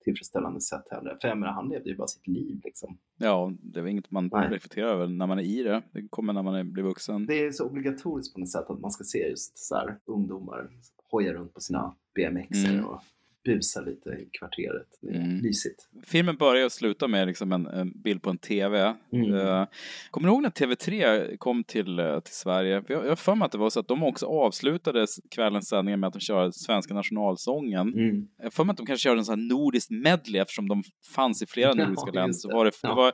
tillfredsställande sätt heller. För jag menar, han levde ju bara sitt liv liksom. Ja, det var inget man Nej. reflekterar över när man är i det. Det kommer när man är, blir vuxen. Det är så obligatoriskt på något sätt att man ska se just så här ungdomar hoja runt på sina BMXer Mm. och busa lite i kvarteret. Det är Mm. mysigt. Filmen börjar och slutar med liksom en, en bild på en TV. Mm. Eh, kommer du ihåg när TV3 kom till, eh, till Sverige? För Jag har för mig att det var så att de också avslutade kvällens sändningar med att de körde svenska nationalsången. Mm. Jag har för mig att de kanske körde en sån här nordiskt medley eftersom de fanns i flera [LAUGHS] Ja, nordiska just länder. Så det. var det, Ja. det var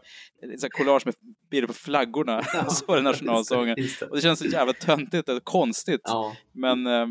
så här collage med bilder på flaggorna. [LAUGHS] [LAUGHS] så var det nationalsången. Just det. Och det känns så jävla töntigt och konstigt. Ja. Men eh,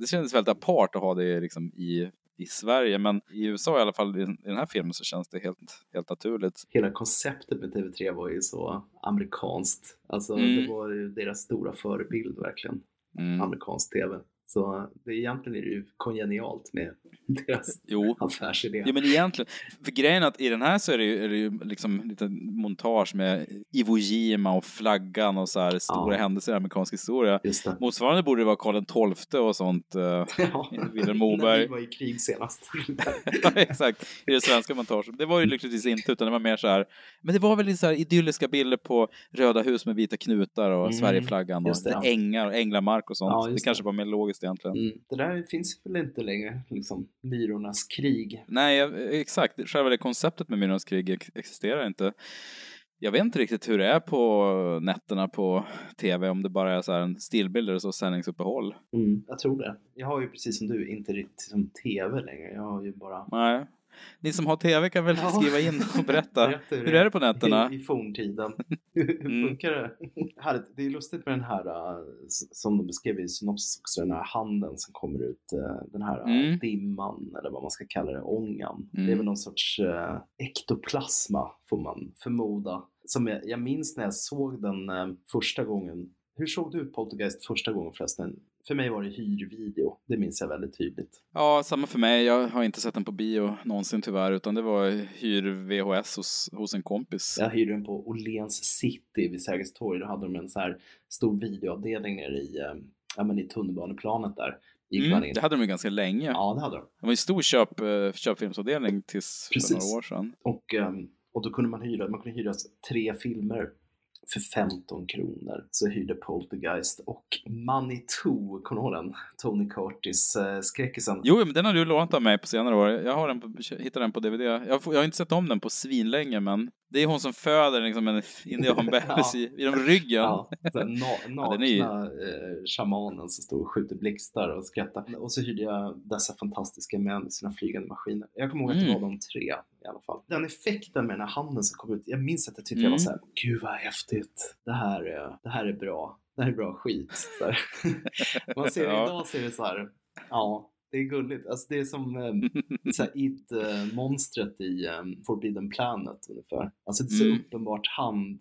det kändes väldigt apart att ha det liksom i, i Sverige. Men i USA i alla fall, i den i den här filmen, så känns det helt, helt naturligt. Hela konceptet med TV3 var ju så amerikanskt. Alltså Mm. det var ju deras stora förebild verkligen. Mm. Amerikansk TV. Så det, egentligen är det ju kongenialt med [LAUGHS] deras Jo. affärsidé. Ja men egentligen, för grejen är att i den här så är det ju, är det ju liksom lite montage med Iwo Jima och flaggan och så här stora Ja. händelser i amerikansk historia. Motsvarande borde det vara Karl XII och sånt. Uh, [LAUGHS] Ja. Vilhelm När vi Moberg. var i krig senast. [LAUGHS] Ja, exakt, i det svenska montaget. Det var ju lyckligtvis inte, utan det var mer så här, men det var väl så här idylliska bilder på röda hus med vita knutar och Mm, Sverigeflaggan och just det, ja. ängar och änglamark och sånt. Det kanske var mer logiskt egentligen. Mm. Det där finns väl inte längre, liksom Myrornas krig. Nej, exakt. Själva det konceptet med Myrornas krig ex- existerar inte. Jag vet inte riktigt hur det är på nätterna på tv, om det bara är så en stillbild och så sändningsuppehåll. Mm, jag tror det. Jag har ju precis som du inte riktigt som tv längre. Jag har ju bara... Nej. Ni som har tv kan väl Ja. skriva in och berätta. [LAUGHS] Berätta hur är det på nätterna? I, i forntiden. [LAUGHS] Hur Mm. funkar det? [LAUGHS] Härligt. Det är lustigt med den här, äh, som de beskrev i synopsis också, den här handen som kommer ut, äh, den här äh, Mm. dimman eller vad man ska kalla det, ångan. Mm. Det är väl någon sorts ektoplasma får man förmoda. Som jag, jag minns när jag såg den första gången. Hur såg du Poltergeist första gången förresten? För mig var det hyrvideo. Det minns jag väldigt tydligt. Ja, samma för mig. Jag har inte sett den på bio någonsin tyvärr, utan det var hyr VHS hos, hos en kompis. Jag hyrde den på Åhléns city vid Sergels torg. Då hade de en så här stor videoavdelning nere i, eh, ja, men i tunnelbaneplanet där. Mm, det hade de ju ganska länge. Ja, det hade de. Det var en stor köp, eh, köpfilmsavdelning tills för Precis. några år sedan. Och, ehm, och då kunde man hyra, man kunde hyra tre filmer för 15 kronor. Så hyrde Poltergeist och Manitou, kommer du ihåg den? Tony Curtis eh, skräckisen. Jo, men den har du lånat av mig på senare år. Jag har den på, hittade den på DVD. Jag, får, jag har inte sett om den på svinlänge, men det är hon som föder liksom en indianbebis [LAUGHS] i, genom ryggen. Ja, [LAUGHS] den na- Ja, är ju- nakna eh, shamanen som står och skjuter blixtar och skrattar. Och så hyrde jag dessa fantastiska män i sina flygande maskiner. Jag kommer ihåg att det Mm. var de tre i alla fall. Den effekten med den här handen som kom ut, jag minns att jag tyckte jag Mm. var så här, gud vad häftigt. Det här, är- det här är bra. Det här är bra skit. [LAUGHS] Man ser Ja. idag så är det så här, ja. Det är gulligt. Alltså det är som eh, [LAUGHS] It-monstret i eh, Forbidden Planet ungefär. Alltså det är så Mm. uppenbart hand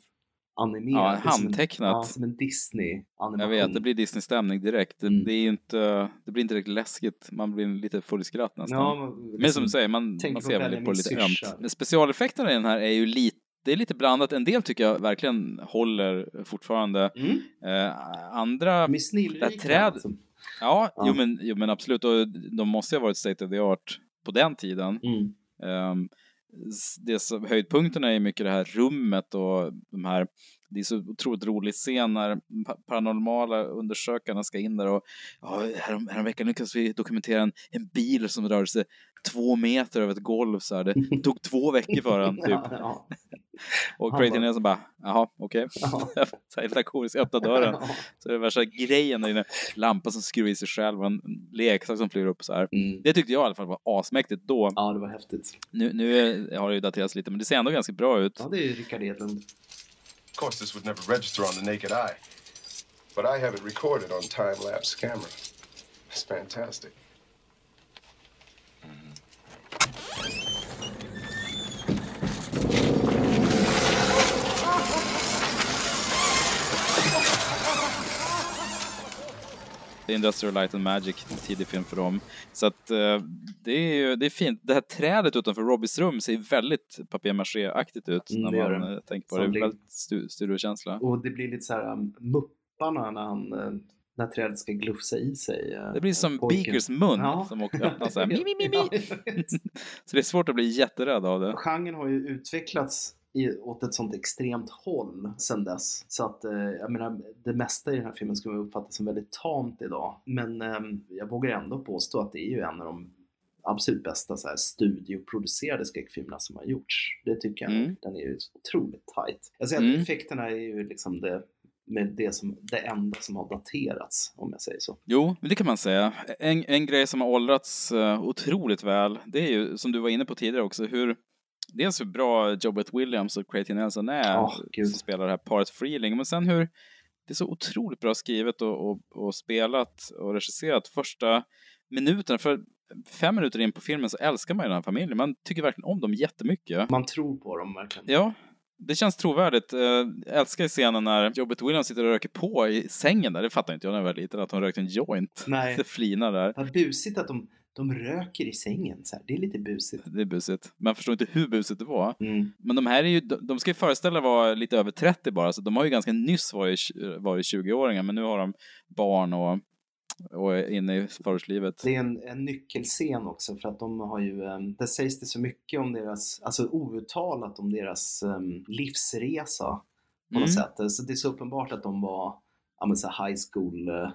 animerat. Ja, är som en- handtecknat. Ja, som en Disney-animation. Jag vet, det blir Disney-stämning direkt. Det, Mm. det är inte, det blir inte riktigt läskigt. Man blir lite full i skratt nästan. Ja, man- Men liksom som du säger, man, man ser väl på lite ömt. Specialeffekterna i den här är ju lite det är lite blandat. En del tycker jag verkligen håller fortfarande. Mm. Eh, andra... De är snillrika. träd, alltså. Ja, Ja. Jo, men, jo men absolut. Och de måste ju ha varit state of the art på den tiden. Mm. S- det som, höjdpunkterna är mycket det här rummet och de här det är så otroligt rolig scen när pa- paranormala undersökarna ska in där och ja, härom, häromveckan lyckades vi dokumentera en, en bil som rörde sig två meter över ett golv så här. Det [LAUGHS] tog två veckor för den typ. Ja, [LAUGHS] ja. Och Creighton bara- Nelson bara, jaha, okej. Ja. [LAUGHS] så här lakoniskt, öppna dörren. Ja. Så det är värsta grejen där inne. Lampa som skruvar i sig själv och en leksak som flyger upp så här. Mm. Det tyckte jag i alla fall var asmäktigt då. ja, det var häftigt. Nu, nu har det ju daterats lite, men det ser ändå ganska bra ut. Ja, det är ju Rickard Edlund. Of course, this would never register on the naked eye, but I have it recorded on time-lapse camera. It's fantastic. Industrial Light and Magic, tidig film för dem. Så att eh, det är ju det är fint. Det här trädet utanför Robbys rum ser väldigt papier-maché-aktigt ut Mm, när det man det. eh, tänker på Som det. blir- Väldigt stu- studiokänsla. Och det blir lite så här um, Mupparna när han uh, när trädet ska glufsa i sig. uh, Det blir som pojken. Beakers mun Ja. som också öppnar så här. [LAUGHS] Mi, mi, mi, mi. [LAUGHS] Så det är svårt att bli jätterädd av det. Genren har ju utvecklats i, åt ett sånt extremt håll sedan dess. Så att eh, jag menar, det mesta i den här filmen skulle man uppfatta som väldigt tamt idag. Men ehm, jag vågar ändå påstå att det är ju en av de absolut bästa så här, studioproducerade skräckfilmerna som har gjorts. Det tycker jag. Mm. Den är ju otroligt tight. Jag säger Mm. att effekterna är ju liksom det, med det, som, det enda som har daterats, om jag säger så. Jo, det kan man säga. En, en grej som har åldrats uh, otroligt väl, det är ju som du var inne på tidigare också, hur dels hur bra Jobbet Williams och Creighton Nelson är, gud. som spelar det här paret Freeling, men sen hur det är så otroligt bra skrivet och, och, och spelat och regisserat första minuterna. För fem minuter in på filmen så älskar man ju den här familjen. Man tycker verkligen om dem jättemycket. Man tror på dem verkligen. Ja, det känns trovärdigt. Eh, Jag älskar scenen när Jobbet Williams sitter och röker på i sängen där. Det fattar inte jag när jag var liten, att hon rökte en joint. Nej. [LAUGHS] Det flinar där. Vad busigt att de, de röker i sängen. Så här. Det är lite busigt. Det är busigt. Man förstår inte hur busigt det var. Mm. Men de här är ju, de ska ju föreställa vara lite över 30 bara, så de har ju ganska nyss varit, varit 20-åringar, men nu har de barn och, och är inne i förortslivet. Det är en, en nyckelscen också för att de har ju, um, det sägs det så mycket om deras, alltså outtalat om deras um, livsresa på Mm. något sätt. Så det är så uppenbart att de var ja, men så high school eh,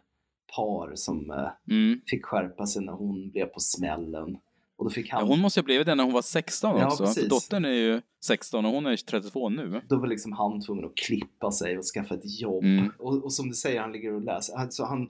par som eh, Mm. fick skärpa sig när hon blev på smällen. Och då fick han... Ja, hon måste ju ha blivit det när hon var 16 Ja, också. För precis. dottern är ju 16 och hon är 32 nu. Då var liksom han tvungen att klippa sig och skaffa ett jobb. Mm. Och, och som du säger, han ligger och läser. Alltså han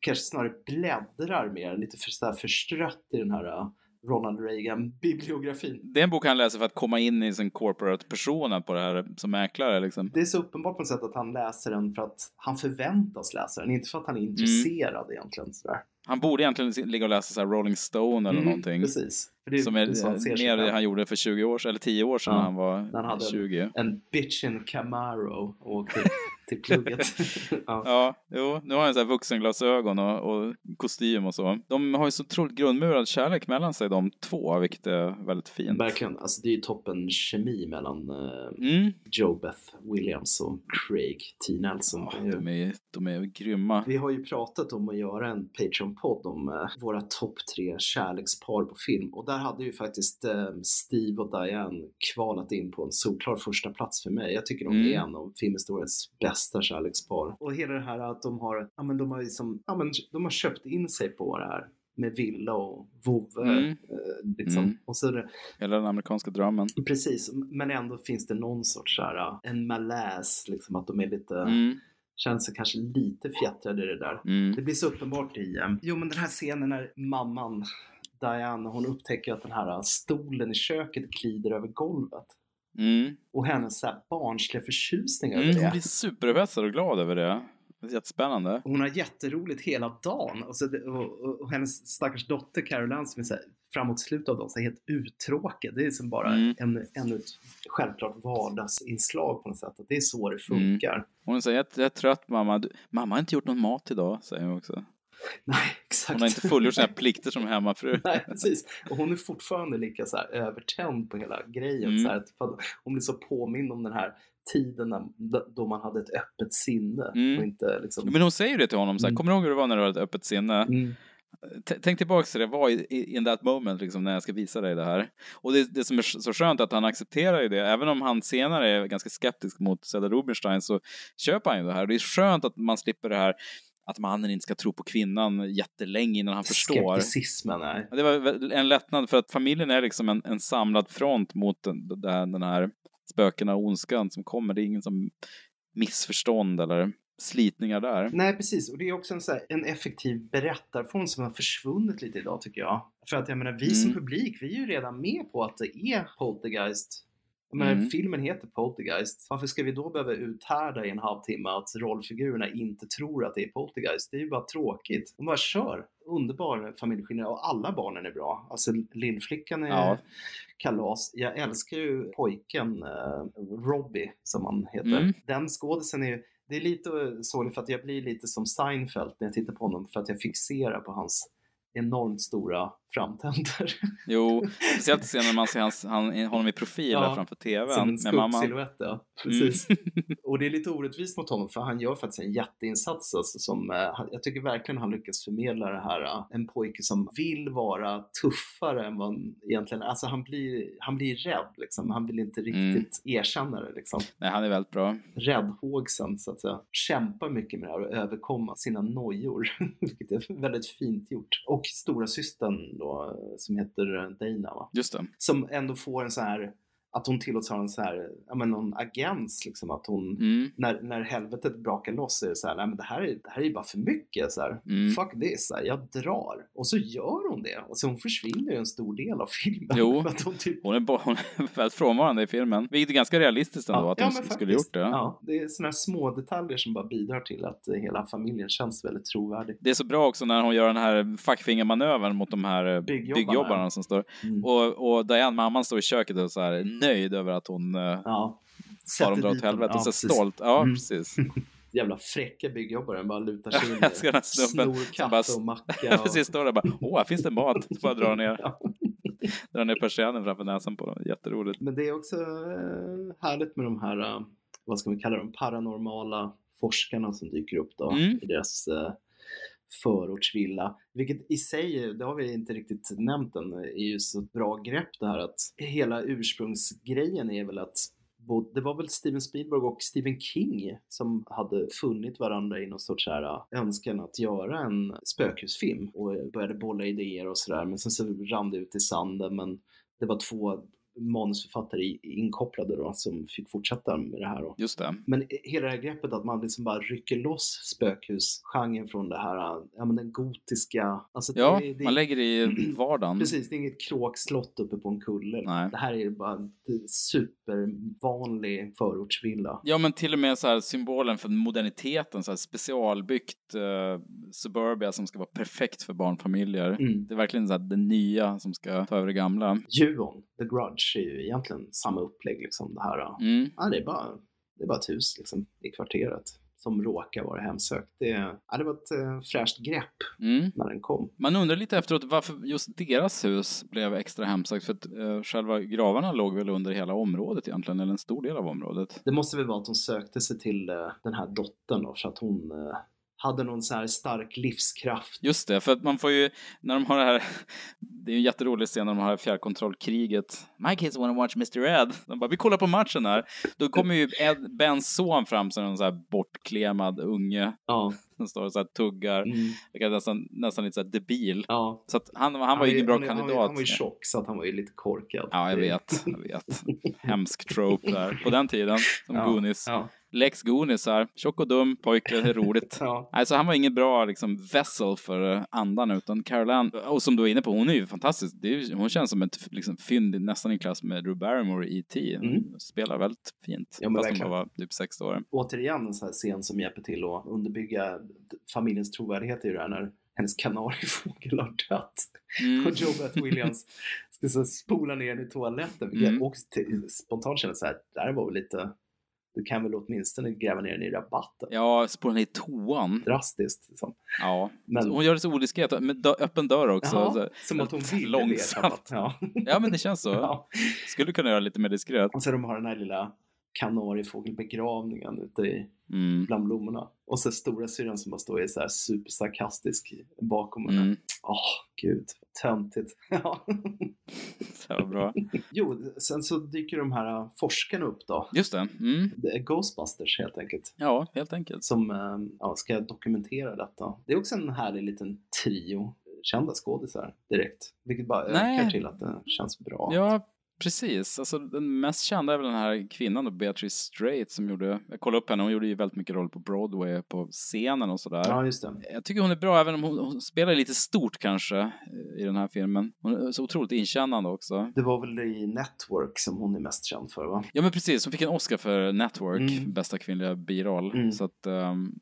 kanske snarare bläddrar mer, lite för, så förstrött i den här uh, Ronald Reagan-bibliografin. Det är en bok han läser för att komma in i sin corporate persona på det här som mäklare liksom. Det är så uppenbart på något sätt att han läser den för att han förväntas läsa den, inte för att han är intresserad egentligen. Sådär. Han borde egentligen ligga och läsa så här Rolling Stone eller Mm, någonting. Precis. Är- som är sig mer det han gjorde för 20 år sedan, eller 10 år sedan Ja, när han var när han hade 20. En bitchin Camaro och åkte [LAUGHS] till plugget. [LAUGHS] ja. Ja, jo, nu har han så här vuxenglasögon och, och kostym och så. De har ju så otroligt grundmurad kärlek mellan sig de två, vilket är väldigt fint. Verkligen, alltså det är ju toppen kemi mellan eh, Mm. Joe Beth Williams och Craig T. Nelson. Ja, Det är ju- de är, de är grymma. Vi har ju pratat om att göra en Patreon-podd om eh, våra topp tre kärlekspar på film och där hade ju faktiskt eh, Steve och Diane kvalat in på en solklar första plats för mig. Jag tycker de Mm. är en av filmhistoriens bästa kärlekspar. Och hela det här att de har, ja men de har liksom, ja men de har köpt in sig på det här med villa och vovve. Mm. Eh, liksom. Mm. Och så det, Hela den amerikanska drömmen. Precis, men ändå finns det någon sorts så här, uh, en malaise, liksom att de är lite, Mm. känner sig kanske lite fjättrade i det där. Mm. Det blir så uppenbart i, um, jo men den här scenen när mamman, Diane, hon upptäcker att den här stolen i köket glider över golvet. Mm. Och hennes så här barnsliga förtjusning över Mm, hon det. blir superupphetsad och glad över det. Det är jättespännande. Hon har jätteroligt hela dagen. Och, så, och, och, och hennes stackars dotter Caroline som är så här, framåt slutet av dagen så helt uttråkad. Det är som bara Mm. en, ännu ett självklart vardagsinslag på något sätt. Att det är så det funkar. Hon säger att jag är trött mamma. Du, mamma har inte gjort någon mat idag, säger hon också. [LAUGHS] Nej, exakt. Hon har inte fullgjort sina plikter som hemmafru. [LAUGHS] Nej, precis. Och hon är fortfarande lika så här övertänd på hela grejen. Mm. Så här, hon blir så påmind om den här tiden när, då man hade ett öppet sinne. Mm. Och inte liksom... Men hon säger ju det till honom, så här, Mm. kommer du ihåg hur det var när du hade ett öppet sinne? T- Tänk tillbaka till det, i- in that moment, liksom, när jag ska visa dig det här. Och det, det som är så skönt är att han accepterar ju det, även om han senare är ganska skeptisk mot Zelda Rubinstein så köper han ju det här. Det är skönt att man slipper det här att mannen inte ska tro på kvinnan jättelänge innan han förstår. Skepticismen. Ja, Det var en lättnad för att familjen är liksom en, en samlad front mot den, den här- spökena och ondskan som kommer. Det är ingen som missförstånd eller slitningar där. Nej, precis. Och det är också en, så här, en effektiv berättarform som har försvunnit lite idag tycker jag. För att jag menar, vi som Mm. publik, vi är ju redan med på att det är Poltergeist. Menar, Mm. filmen heter Poltergeist. Varför ska vi då behöva uthärda i en halvtimme att rollfigurerna inte tror att det är Poltergeist? Det är ju bara tråkigt. De bara kör. Underbar familjeskildring och alla barnen är bra. Alltså lillflickan är Ja. kalas. Jag älskar ju pojken eh, Robbie som han heter. Mm. Den skådisen är ju det är lite sorgligt för att jag blir lite som Seinfeld när jag tittar på honom för att jag fixerar på hans enormt stora framtänder. Jo, [LAUGHS] speciellt sen när man ser hans, han, honom i profil Ja, framför tvn Som en skuggsilhuett, ja. Precis. [LAUGHS] och det är lite orättvist mot honom för han gör faktiskt en jätteinsats alltså, som eh, jag tycker verkligen han lyckas förmedla det här. eh, en pojke som vill vara tuffare än vad han egentligen. Alltså han blir, han blir rädd liksom. Han vill inte Mm. riktigt erkänna det liksom. Nej, han är väldigt bra. räddhågsen så att säga. Kämpar mycket med det här och överkomma sina nojor. [LAUGHS] Vilket är väldigt fint gjort. Och stora systern då som heter Dana va? Just det. Som ändå får en så här att hon tillåts ha en så här, ja men någon agens liksom att hon, Mm. när, när helvetet brakar loss är det så här, nej men det här är, det här är bara för mycket så här, Mm. fuck this, så här, jag drar. Och så gör hon det. Och så hon försvinner ju en stor del av filmen. Jo, [LAUGHS] hon typ hon är, bo- hon är [LAUGHS] väldigt frånvarande i filmen. Vilket är ganska realistiskt ändå, att hon men skulle gjort det. Ja, det är sådana här små detaljer som bara bidrar till att hela familjen känns väldigt trovärdig. Det är så bra också när hon gör den här fuckfingermanövern mot de här eh, Byggjobbarna. byggjobbarna som står. Mm. Och, och Diane, mamman, står i köket och så här nöjd över att hon eh, Ja. tar dem dra åt helvete. Ja, och så precis. stolt. Ja, Mm. precis. [LAUGHS] Jävla fräcka byggjobbare, bara lutar sig in [LAUGHS] snor kaffe och macka. [LAUGHS] Ja, Och... precis. Står där bara, åh, här finns det mat. Så bara drar ner, drar ner persiennen framför näsan på dem. Jätteroligt. Men det är också eh, härligt med de här, eh, vad ska vi kalla dem, paranormala forskarna som dyker upp då Mm. i deras förortsvilla. Vilket i sig, det har vi inte riktigt nämnt än, är ju så ett bra grepp det här att hela ursprungsgrejen är väl att både, det var väl Steven Spielberg och Stephen King som hade funnit varandra i någon sorts här äh, önskan att göra en spökhusfilm och började bolla idéer och sådär. Men sen så rann det ut i sanden. Men det var två manusförfattare inkopplade då som fick fortsätta med det här. Då. Just det. Men hela det här greppet att man liksom bara rycker loss spökhusgenren från det här, ja men den gotiska, alltså det Ja, det är- man lägger det i [CLEARS THROAT] vardagen. Precis, det är inget kråkslott uppe på en kulle. Nej. Det här är bara en supervanlig förortsvilla. Ja, men till och med så här symbolen för moderniteten, så här specialbyggt eh, suburbia som ska vara perfekt för barnfamiljer. Mm. Det är verkligen så här det nya som ska ta över det gamla. Juon, The Grudge, är ju egentligen samma upplägg liksom. Det här, Mm. ja, det, är bara, det är bara ett hus liksom, i kvarteret som råkar vara hemsökt. Det, ja, det var ett eh, fräscht grepp Mm. när den kom. Man undrar lite efteråt varför just deras hus blev extra hemsökt. För att eh, själva gravarna låg väl under hela området egentligen, eller en stor del av området. Det måste väl vara att hon sökte sig till eh, den här dottern då, för att hon eh, hade någon så här stark livskraft. Just det, för att man får ju, när de har det här, [LAUGHS] det är ju en jätterolig scen när de har det här fjärrkontrollkriget. My kids wanna watch Mr. Ed. De bara, vi kollar på matchen här. Då kommer ju Ed, Bens son fram som en så här bortklemad unge. Ja. Som [LAUGHS] står och så tuggar. Mm. Är nästan, nästan lite så debil. Ja. Så att han, han var ju ingen bra han, kandidat. Han, var- han var ju tjock så att han var ju lite korkad. Ja, jag vet. Jag vet. [LAUGHS] Hemsk trope där. På den tiden, som Ja, Goonies. ja. Lex Goonies här. Tjock och dum pojke, det är roligt. [LAUGHS] Ja. Alltså han var ingen bra liksom, vessel för eh, andan utan Caroline, och som du är inne på, hon är ju fantastisk. Är, ju- hon känns som ett liksom, fynd nästan i klass med Drew Barrymore i E.T. Hon Mm. spelar väldigt fint. Ja, men fast hon verkligen. bara var typ 60 år. återigen en sån här scen som hjälper till att underbygga familjens trovärdighet i det här när hennes kanariefågel har dött. Mm. Och Joe Beth Williams ska så spola ner den i toaletten. vilket Mm. jag också t- spontant så här, det här var väl lite, du kan väl åtminstone gräva ner den i rabatten. Ja, spola ner i toan. Drastiskt. Liksom. Ja, Men- hon gör det så odiskret, med dö- öppen dör också. Ja, så, som att hon ville långsamt. det. Ja. Ja, men det känns så. [LAUGHS] Ja. Skulle kunna göra lite mer diskret. Och så de har den här lilla kanariefågelbegravningen ute i, Mm. bland blommorna. Och så stora syrran som bara står i så här supersarkastisk bakom henne. Mm. Åh, gud, töntigt. [LAUGHS] Så bra. Jo, sen så dyker de här äh, forskarna upp då. Just det. Mm. Det är Ghostbusters helt enkelt. Ja, helt enkelt. Som äh, ja, ska dokumentera detta. Det är också en härlig liten trio kända skådisar direkt. Vilket bara Nej. ökar till att det känns bra. Ja, precis. Alltså, den mest kända är väl den här kvinnan då, Beatrice Straight som gjorde, jag kollade upp henne, hon gjorde ju väldigt mycket roll på Broadway, på scenen och sådär. Ja, just det. Jag tycker hon är bra, även om hon, hon spelar lite stort kanske eh, i den här filmen. Hon är så otroligt inkännande också. Det var väl i Network som hon är mest känd för va? Ja men precis, hon fick en Oscar för Network, Mm. bästa kvinnliga biroll. Mm. Så att ehm,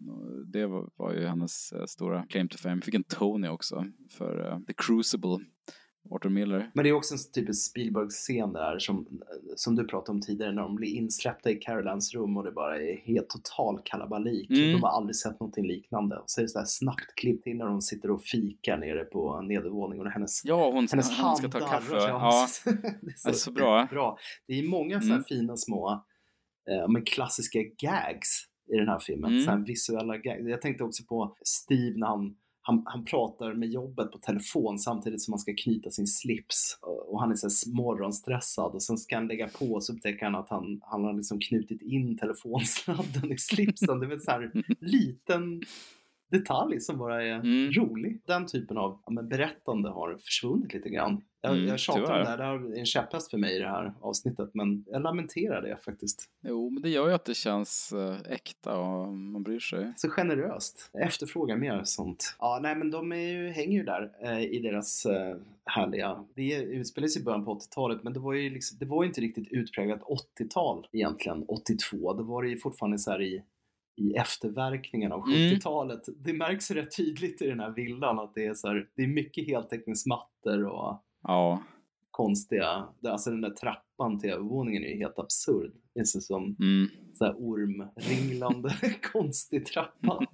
det var, var ju hennes eh, stora claim to fame. Fick en Tony också för eh, The Crucible, Arthur Miller. Men det är också en typisk Spielberg-scen där som, som du pratade om tidigare när de blir insläppta i Carolines rum och det bara är helt total kalabalik. Mm. De har aldrig sett någonting liknande. Och så är det så här snabbt klippt in när de sitter och fikar nere på nedervåningen och hennes, Ja, hon, hennes hon hand ska ta kaffe. Ja, [LAUGHS] det är det är så bra. bra. Det är många så här Mm. fina små eh, men klassiska gags i den här filmen. Mm. Så visuella gags. Jag tänkte också på Steve när han han, han pratar med jobbet på telefon samtidigt som han ska knyta sin slips och han är så morgonstressad och sen ska han lägga på och så upptäcker han att han, han har liksom knutit in telefonsladden i slipsen. Det är väl så här liten detalj som bara är Mm. rolig. Den typen av ja, men berättande har försvunnit lite grann. Jag, Mm, jag tjatar om tyvärr. det här, det här är en käpphäst för mig i det här avsnittet men jag lamenterar det faktiskt. Jo, men det gör ju att det känns eh, äkta och man bryr sig. Så generöst. Efterfrågar mer sånt. Ja, nej men de är ju, hänger ju där eh, i deras eh, härliga... Det utspelar sig i början på 80-talet men det var ju liksom, det var inte riktigt utpräglat 80-tal egentligen, 82. Det var det ju fortfarande så här i i efterverkningarna av Mm. 70-talet. Det märks rätt tydligt i den här villan att det är så här, det är mycket heltäckningsmattor och Ja. konstiga, alltså den där trappan till övervåningen är ju helt absurd. Det ser som Mm. så här ormringlande [LAUGHS] konstig trappa.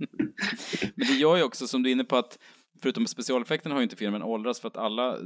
Men det gör ju också, som du är inne på, att förutom specialeffekterna har ju inte filmen åldrats för att alla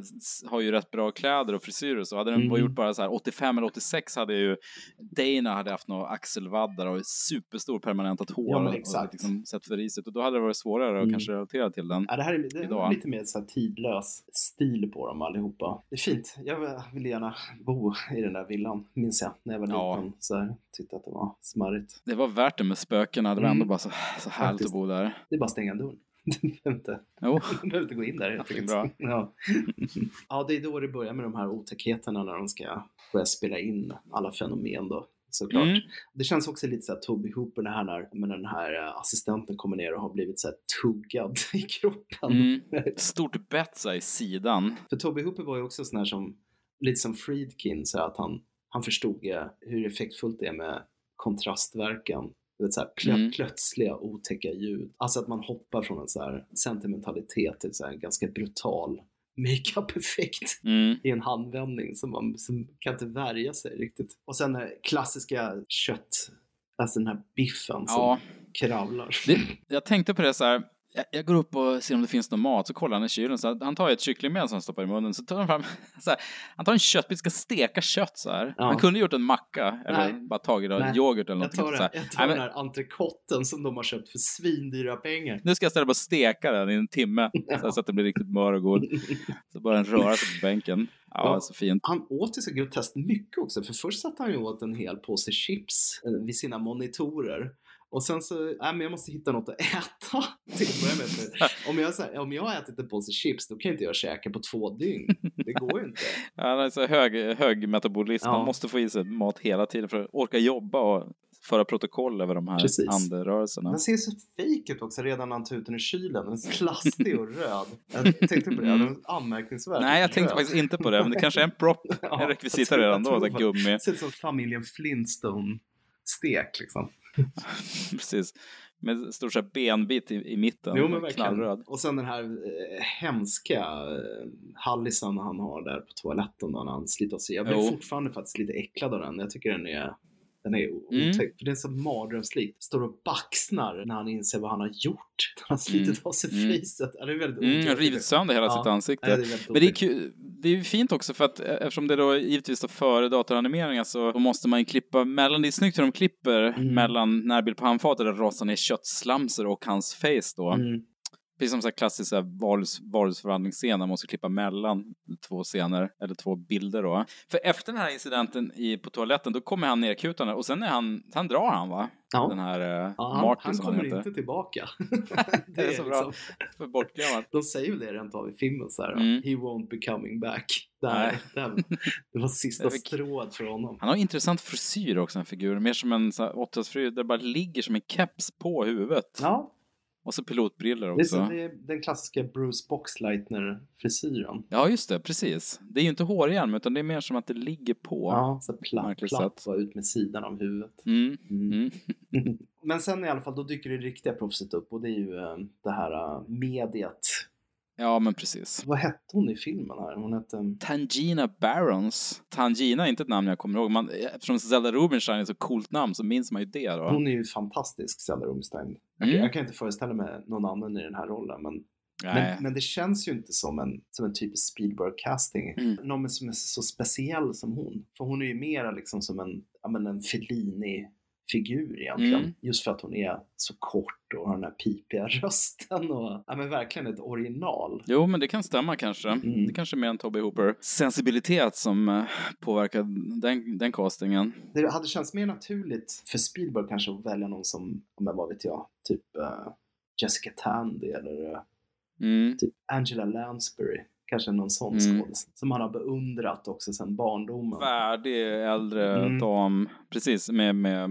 har ju rätt bra kläder och frisyrer och så. Hade den Mm. gjort bara så här 85 eller 86 hade ju Dana hade haft några axelvaddar och superstor permanentat hår Ja, men och exakt. liksom sett för riset och då hade det varit svårare att Mm. kanske relatera till den. Ja, det här är, det är Idag. lite mer så tidlös stil på dem allihopa. Det är fint. Jag vill gärna bo i den där villan, minns jag, när jag var Ja. liten. Så här, tyckte att det var smarrigt. Det var värt det med spökena, det var Mm. ändå bara så, så härligt Faktiskt. att bo där. Det är bara att stänga dörren. Du behöver inte, Jo, [LAUGHS] du behöver inte gå in där helt enkelt. bra. Ja. [LAUGHS] ja, det är då det börjar med de här otäckheterna när de ska börja spela in alla fenomen då. Såklart. Mm. Det känns också lite så här Toby Hooper det här när men den här eh, assistenten kommer ner och har blivit så här tuggad [LAUGHS] i kroppen. Mm. Stort bett i sidan. För Toby Hooper var ju också sån här som, lite som Friedkin, så att han, han förstod eh, hur effektfullt det är med kontrastverkan. Vet, så här, plö- Mm. plötsliga otäcka ljud. Alltså att man hoppar från en så här sentimentalitet till så här en ganska brutal makeup-effekt Mm. i en handvändning som man som kan inte värja sig riktigt. Och sen eh, klassiska kött, alltså den här biffen som Ja. kravlar. Det, jag tänkte på det så här. Jag, jag går upp och ser om det finns någon mat, så kollar han i kylen. Så han tar ett kycklingben som han stoppar i munnen, så tar han fram, [LAUGHS] så här, han tar en köttbit, ska steka kött så här. Ja. Han kunde gjort en macka, eller Nej. bara tagit Nej. yoghurt eller Jag något. tar, Så den, här. jag tar Nej, den men, här entrecoten som de har köpt för svindyra pengar. nu ska jag ställa på och steka den i en timme, [LAUGHS] så, här, så att det blir riktigt mör och god. [LAUGHS] Så bara den röra sig på bänken. Ja, Ja. så fint. Han åt ju så groteskt mycket också, för först satt han ju åt en hel påse chips eh, vid sina monitorer. Och sen så, nej men jag måste hitta något att äta [LAUGHS] till att börja med. [LAUGHS] Om, jag, så här, om jag har ätit en påse chips, då kan inte jag käka på två dygn. Det går ju inte. [LAUGHS] Ja, Han är så hög, hög metabolism, Ja. man måste få i sig mat hela tiden för att orka jobba och föra protokoll över de här Precis. anderörelserna. Den ser så fejk ut också redan när han tar ut den ur kylen. Den är plastig och röd. Jag tänkte på det, den är anmärkningsvärt Nej, jag tänkte röd. faktiskt inte på det, men det kanske är en prop, Ja, en rekvisita redan då, så gummi. Det ser ut som familjen Flintstone-stek liksom. [LAUGHS] Precis. Med stor så här benbit i, i mitten, Jo men knallröd. Och sen den här eh, hemska eh, hallisan han har där på toaletten när han sliter sig. Jag blir Jo. fortfarande faktiskt lite äcklad av den. Jag tycker den är den är Mm. otäck, för den är så mardrömslik. Står och baxnar när han inser vad han har gjort. [LAUGHS] Han har slitit Mm. av sig Mm. facet. Ja, det är väldigt Mm, otäckt. rivit sönder hela Ja. sitt ansikte. Ja, det är Men det är, kul, det är fint också för att eh, eftersom det då givetvis då före datoranimeringar så måste man ju klippa mellan, det är snyggt hur de klipper Mm. mellan närbild på handfatet där det rasar ner köttslamsor och hans face då. Precis som så här klassisk så här varus, varusförvandlingsscen, man måste klippa mellan två scener, eller två bilder då. För efter den här incidenten i, på toaletten, då kommer han nerkutande och sen är han, sen drar han va? Ja. Den här eh, Ja, han, Martin han som han kommer heter. inte tillbaka. [LAUGHS] Det är så bra. För bortglömmat. De säger väl det rent av i filmen så här. Mm. He won't be coming back. Där, Nej. där, det var sista [LAUGHS] Det är väl- strået för honom. Han har intressant frisyr också, en figur. Mer som en så här 80-talsfrisyr där det bara ligger som en keps på huvudet. Ja, Och så pilotbriller det är, också. så, det är den klassiska Bruce Boxleitner-frisyren. Ja, just det, precis. Det är ju inte hårhjälm, utan det är mer som att det ligger på. Ja, så platt, platt var ut med sidan av huvudet. Mm. Mm. Mm. [LAUGHS] Men sen i alla fall, då dyker det riktiga proffset upp och det är ju eh, det här eh, mediet. Ja, men precis. Vad hette hon i filmen här? Hon hette... Tangina Barons. Tangina är inte ett namn jag kommer ihåg. Man, eftersom Zelda Rubinstein är ett så coolt namn så minns man ju det då. Hon är ju fantastisk, Zelda Rubinstein. Jag, Mm. jag kan inte föreställa mig någon annan i den här rollen, men. Men, men det känns ju inte som en, som en typisk Spielberg-casting. Mm. Någon som är så speciell som hon. För hon är ju mera liksom som en, ja, men en Fellini-figur egentligen. Mm. Just för att hon är så kort och har den här pipiga [LAUGHS] rösten. Och, ja, men verkligen ett original. Jo, men det kan stämma kanske. Mm. Det kanske är mer en Toby Hooper sensibilitet som eh, påverkar den, den castingen. Det hade känts mer naturligt för Spielberg kanske att välja någon som, men vad vet jag, typ eh, Jessica Tandy eller eh, Mm. typ Angela Lansbury. Kanske någon sån Mm. skådis. Som han har beundrat också sedan barndomen. Färdig äldre Mm. dam. Precis, med, med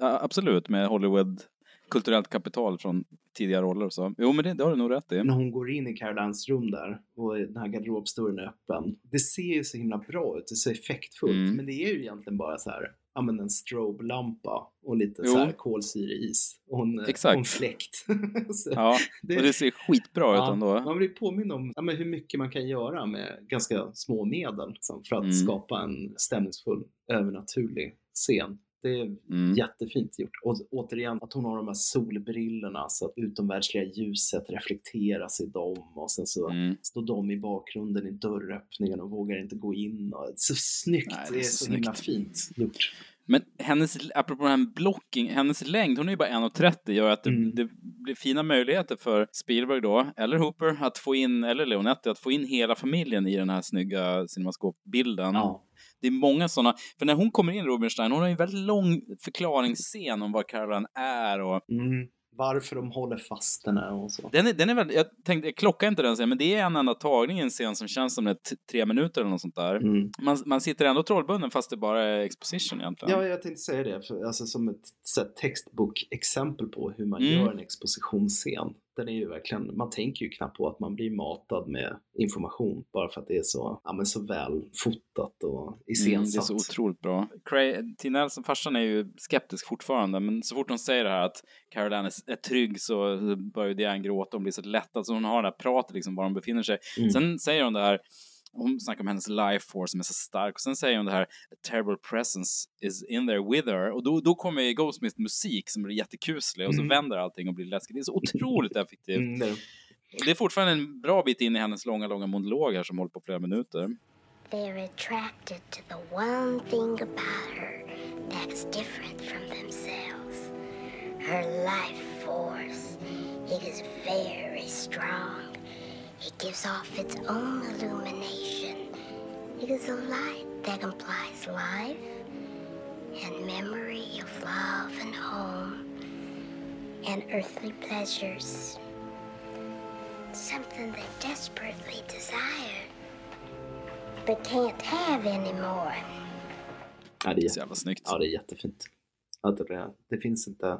eh, absolut med Hollywood kulturellt kapital från tidiga roller och så. Jo, men det, det har du nog rätt i. när hon går in i Carolines rum där och den här garderobsdörren är öppen. Det ser ju så himla bra ut, det är så effektfullt. Mm. Men det är ju egentligen bara så här, ja men en strobe-lampa och lite Jo. så här kolsyreis och en, Exakt. och en fläkt. [LAUGHS] Ja, det- och det ser skitbra ut ja, ändå. Man blir påmind om ja, men hur mycket man kan göra med ganska små medel liksom, för att Mm. skapa en stämningsfull, övernaturlig scen. Det är Mm. jättefint gjort. Och återigen att hon har de här solbrillorna så att utomvärldsliga ljuset reflekteras i dem och sen så Mm. står de i bakgrunden i dörröppningen och vågar inte gå in. Och, så snyggt! Nej, det är så, himla fint gjort. Men hennes, apropå det här blocking, hennes längd, hon är ju bara 1,30, gör att det, Mm. det blir fina möjligheter för Spielberg då, eller Hooper, att få in, eller Leonetti, att få in hela familjen i den här snygga cinemascopbilden. Ja. Det är många sådana, för när hon kommer in, Rubinstein, hon har ju en väldigt lång förklaringsscen om vad Caroline är och Mm. Varför de håller fast henne och så. den är, den är väl, jag tänkte, jag klockar inte den scenen, men det är en enda tagning i en scen som känns som det tre minuter eller något sånt där. Mm. Man, man sitter ändå trollbunden fast det bara är exposition egentligen. Ja, jag tänkte säga det, för, alltså som ett här, textbok-exempel på hur man Mm. gör en expositionsscen. Den är ju verkligen, man tänker ju knappt på att man blir matad med information bara för att det är så, ja, men så väl fotat och Mm, det är iscensatt. så otroligt bra. Tina Nelson, farsan, är ju skeptisk fortfarande, men så fort hon säger det här att Caroline är, är trygg så börjar ju Diane gråta och blir så lättad, så hon har det här pratet liksom var hon befinner sig. Mm. Sen säger hon det här, hon snackar om hennes life force som är så stark, och sen säger hon det här A terrible presence is in there with her, och då, då kommer ju Goldsmith musik som blir jättekuslig, och så Mm. vänder allting och blir läskigt. Det är så otroligt [LAUGHS] effektivt. Mm, Det är fortfarande en bra bit in i hennes långa, långa monolog här som håller på flera minuter. They're attracted to the one thing about her that's different from themselves. Her life force. It is very strong. It gives off its own illumination. It is a light that implies life and memory of love and home and earthly pleasures. Something they desperately desire but can't have anymore. Ja, det är, Så jävla snyggt. ja, det är jättefint. Det, det finns inte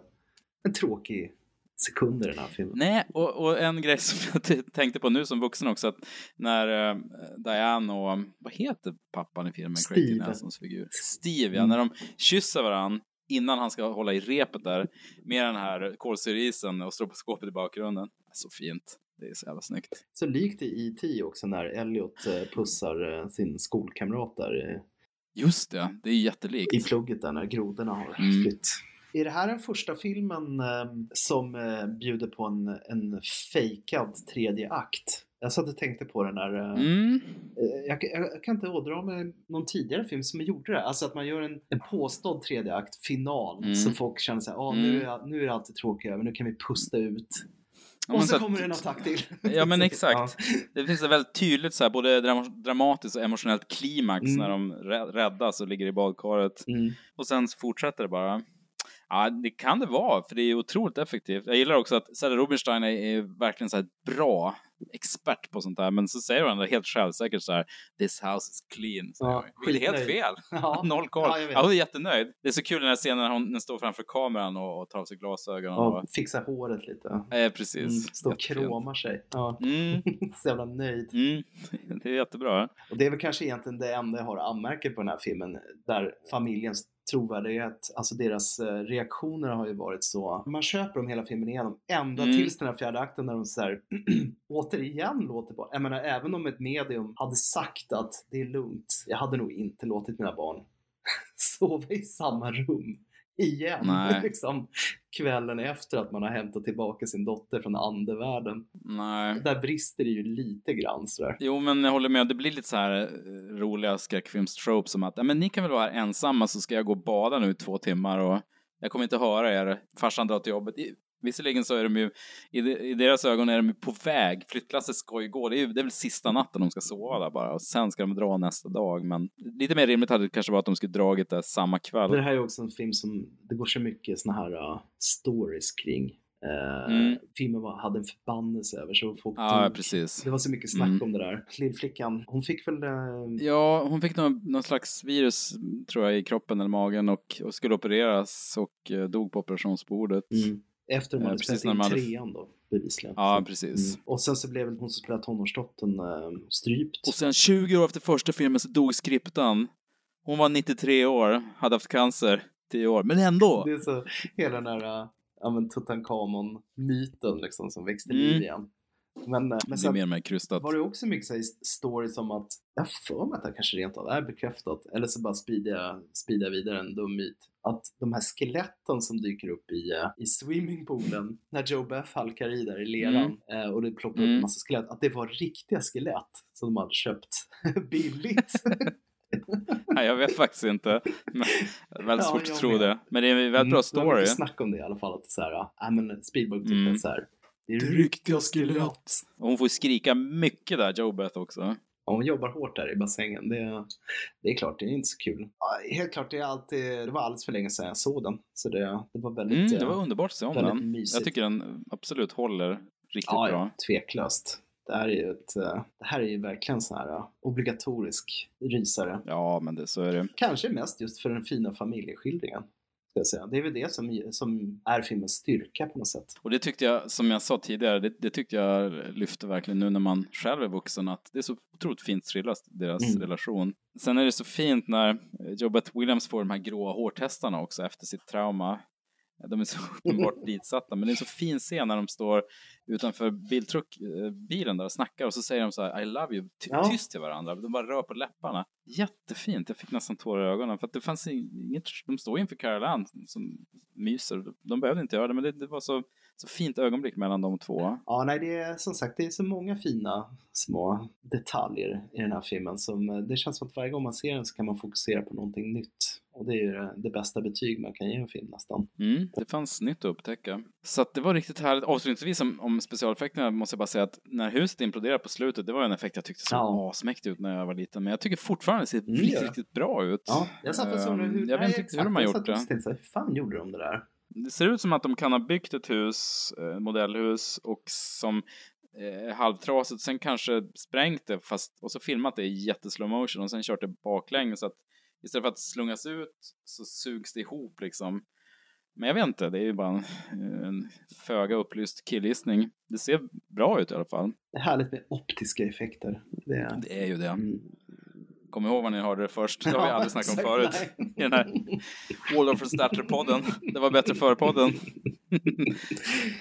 en tråkig sekund i den här filmen. Nej, och, och en grej som jag tänkte på nu som vuxen också, att när eh, Diane och, vad heter pappan i filmen? Steve. Nelsons figur. Steve, ja, Mm. när de kysser varandra innan han ska hålla i repet där, med den här kolsyreisen och stroboskopet i bakgrunden. Så fint. Det är så jävla snyggt. Så likt i E.T. också när Elliot eh, pussar eh, sin skolkamrat där Just det, det är jättelikt. i plugget där när grodorna har Mm. flytt. Är det här den första filmen eh, som eh, bjuder på en, en fejkad tredje akt? Jag satt och tänkte på den där. eh, Mm. eh, Jag, jag, jag kan inte ådra mig någon tidigare film som gjorde det. Alltså att man gör en, en påstådd tredje akt final Mm. så folk känner sig ah, nu, Mm. är, jag- nu är det alltid tråkigt över, nu kan vi pusta ut. Ja, och så, så kommer det en attack till. Ja men [LAUGHS] Så- exakt. Det finns ett väldigt tydligt så här, både dram- dramatiskt och emotionellt klimax Mm. när de rä- räddas och ligger i badkaret. Ja. Mm. Och sen så fortsätter det bara. Ja, det kan det vara, för det är otroligt effektivt. Jag gillar också att Sarah Rubinstein är, är verkligen så här bra expert på sånt där, men så säger hon helt självsäkert så här This house is clean. Så Ja, det är helt fel. Ja. [LAUGHS] Noll koll. Ja. Ja, hon är jättenöjd. Det är så kul den här scenen när hon, står framför kameran och, och tar av sig glasögonen. Ja, Och, fixa håret lite. eh, precis. Mm, stå och kramar sig. Ja. Mm, [LAUGHS] så jävla nöjd. mm. [LAUGHS] Det är jättebra. Och det är väl kanske egentligen det enda jag har att anmärka på den här filmen, där familjens trovärdighet, alltså deras eh, reaktioner har ju varit så, man köper dem hela filmen igenom, ända Mm. tills den här fjärde akten när de så här, [CLEARS THROAT] återigen låter på. Jag menar, även om ett medium hade sagt att det är lugnt, jag hade nog inte låtit mina barn [LAUGHS] sova i samma rum igen, [LAUGHS] Nej. liksom, kvällen efter att man har hämtat tillbaka sin dotter från andevärlden. Nej. Där brister det ju lite grann sådär. Jo, men jag håller med. Det blir lite så här eh, roliga skräckfilmstropes som att men ni kan väl vara här ensamma så ska jag gå och bada nu i två timmar och jag kommer inte höra er. Farsan drar till jobbet. Visserligen så är de ju, i, de, i deras ögon är de ju på väg. Flyttlasset ska ju gå. Det är, ju, det är väl sista natten de ska sova där bara och sen ska de dra nästa dag. Men lite mer rimligt hade det kanske varit att de skulle dragit det samma kväll. Det här är också en film som, det går så mycket såna här uh, stories kring. Uh, Mm. Filmen var, hade en förbannelse över så folk Ja. Det var så mycket snack Mm. om det där. Lillflickan, hon fick väl... Uh, Ja, hon fick någon, någon slags virus, tror jag, i kroppen eller magen och, och skulle opereras och eh, dog på operationsbordet. mm, efter Eh, hade precis spelat in hade- trean då, bevisligen. Ja, precis. Mm. Och sen så blev hon som spelade tonårsdottern uh, strypt. Och sen 20 år efter första filmen så dog skriptan. Hon var 93 år, hade haft cancer 10 år, men ändå! Det är så, hela den här uh, ja, Tutankhamon-myten liksom som växte Mm. liv igen. Men, eh, men Det blir mer mer krystat. var det också mycket så här stories om att, jag för mig att det kanske rent av är bekräftat, eller så bara sprider jag, vidare en dum myt, att de här skeletten som dyker upp i, eh, i swimmingpoolen när Joe Beth halkar i där i leran eh, och det ploppar upp Mm. en massa skelett, att det var riktiga skelett som de hade köpt [LAUGHS] billigt. [LAUGHS] Nej, jag vet faktiskt inte. Men, är väldigt Ja, svårt att jag tro med. det. Men det är en väldigt bra Mm, Det var story. mycket snack om det i alla fall, att är så här, ja men Spielberg tyckte Mm. så här, det är riktiga skelett. Och hon får skrika mycket där, Joe Beth också. Ja, hon jobbar hårt där i bassängen. Det, det är klart, det är inte så kul. Ja, helt klart, det, är alltid, det var alldeles för länge sedan jag såg den. Så det, det var väldigt, Mm, det eh, var underbart att se om den. mysigt. Jag tycker den absolut håller riktigt ja, bra. ja, tveklöst. Det här är ju, ett, eh, det här är ju verkligen sån här eh, obligatorisk rysare. Ja, men det, så är det. Kanske mest just för den fina familjeskildringen. Det är väl det som, som är filmens styrka på något sätt. Och det tyckte jag, som jag sa tidigare, det, det tyckte jag lyfte verkligen nu när man själv är vuxen, att det är så otroligt fint skildrat, deras Mm. relation. Sen är det så fint när Beth Williams får de här gråa hårtestarna också efter sitt trauma. De är så [LAUGHS] uppenbart ditsatta, men det är en så fin scen när de står utanför biltruck, eh, bilen där och snackar och så säger de så här I love you, ty- Ja. tyst till varandra. De bara rör på läpparna. Jättefint, jag fick nästan tårar i ögonen för att det fanns inget, de står inför Carol Ann som myser. De behövde inte göra det, men det, det var så, så fint ögonblick mellan de två. Ja, nej, det är som sagt, det är så många fina små detaljer i den här filmen som eh, det känns som att varje gång man ser den så kan man fokusera på någonting nytt. Och det är ju det, det bästa betyg man kan ge en film nästan. Mm, det fanns nytt att upptäcka. Så att det var riktigt härligt. Avslutningsvis om, om specialeffekterna måste jag bara säga att när huset imploderade på slutet, det var en effekt jag tyckte såg Ja. asmäktig ut när jag var liten. Men jag tycker fortfarande det ser Mm, riktigt, det. riktigt bra ut. Ja, jag satt och såg Ehm, hur, jag vet nej, inte riktigt hur de har gjort det. hur fan gjorde de det där? Det ser ut som att de kan ha byggt ett hus, eh, modellhus, och som eh, halvtrasigt, sen kanske sprängt det fast, och så filmat det i jätteslow motion och sen kört det baklänges så att istället för att slungas ut så sugs det ihop liksom. Men jag vet inte, det är ju bara en, en föga upplyst killgissning. Det ser bra ut i alla fall. Det är härligt med optiska effekter. Det är... Det är ju det. Mm. Kom ihåg vad ni hörde det först. Det har vi aldrig snackat om förut. I den här Waldorf Starter-podden. Det var bättre före-podden.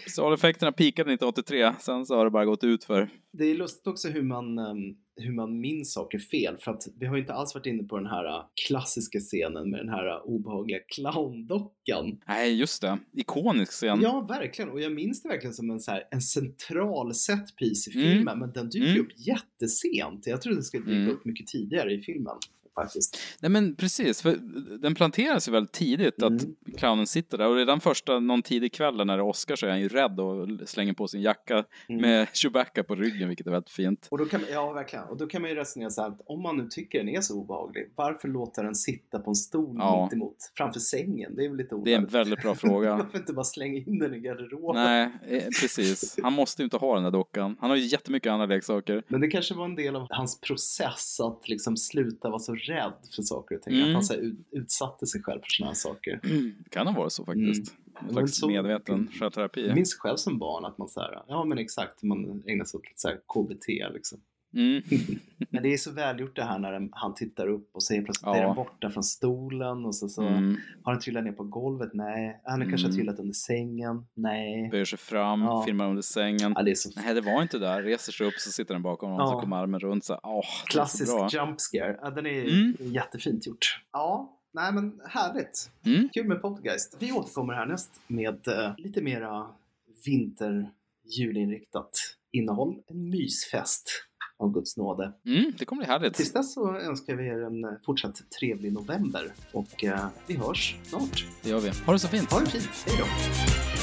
Specialeffekterna peakade 1983, sen så har det bara gått ut för. Det är lustigt också hur man, ehm, hur man minns saker fel. För att vi har ju inte alls varit inne på den här äh, klassiska scenen med den här äh, obehagliga clowndockan. Nej, just det. Ikonisk scen. Ja, verkligen. Och jag minns det verkligen som en, så här, en central setpiece i Mm. filmen. Men den dyker Mm. upp jättesent. Jag trodde den skulle dyka Mm. upp mycket tidigare i filmen. Faktiskt. Nej men precis, för den planteras ju väldigt tidigt att Mm. clownen sitter där och redan första, någon tidig kväll när det är Oscar så är han ju rädd och slänger på sin jacka Mm. med [LAUGHS] Chewbacca på ryggen vilket är väldigt fint. Och då kan, ja, verkligen. Och då kan man ju resonera så här att om man nu tycker den är så obehaglig, varför låta den sitta på en stol Ja. mitt emot framför sängen? Det är väl lite Det är en onödigt. väldigt bra fråga. [LAUGHS] Varför inte bara slänga in den i garderoben? Nej, eh, precis. Han måste ju inte ha den där dockan. Han har ju jättemycket andra leksaker. Men det kanske var en del av hans process att liksom sluta vara så rädd för saker och ting. Mm. Att han så här, ut, utsatte sig själv för sådana här saker. Det kan ha varit så faktiskt. En Men slags så- medveten självterapi. Jag minns själv som barn att man så här, ja men exakt, man ägnar sig åt lite så här KBT liksom. Mm. [LAUGHS] Men det är så välgjort det här när han tittar upp och helt plötsligt är Ja. den borta från stolen och så, så Mm. har den trillat ner på golvet. Nej. Han kanske har Mm. trillat under sängen. Nej. Böjer sig fram, Ja. filmar under sängen. Ja, det är Nej, det var inte där. Reser sig upp så sitter den bakom honom Ja. så kommer armen runt. Så, är så klassisk jump scare. Ja, den är Mm. jättefint gjort. Ja, nej men härligt. Mm. Kul med Poltergeist. Vi återkommer härnäst med eh, lite mera vinter julinriktat innehåll. En mysfest av Guds nåde. Mm, det kommer bli härligt. Tills dess så önskar vi er en eh, fortsatt trevlig november och eh, vi hörs snart. Det gör vi. Ha det så fint. Ha det fint. Hej då.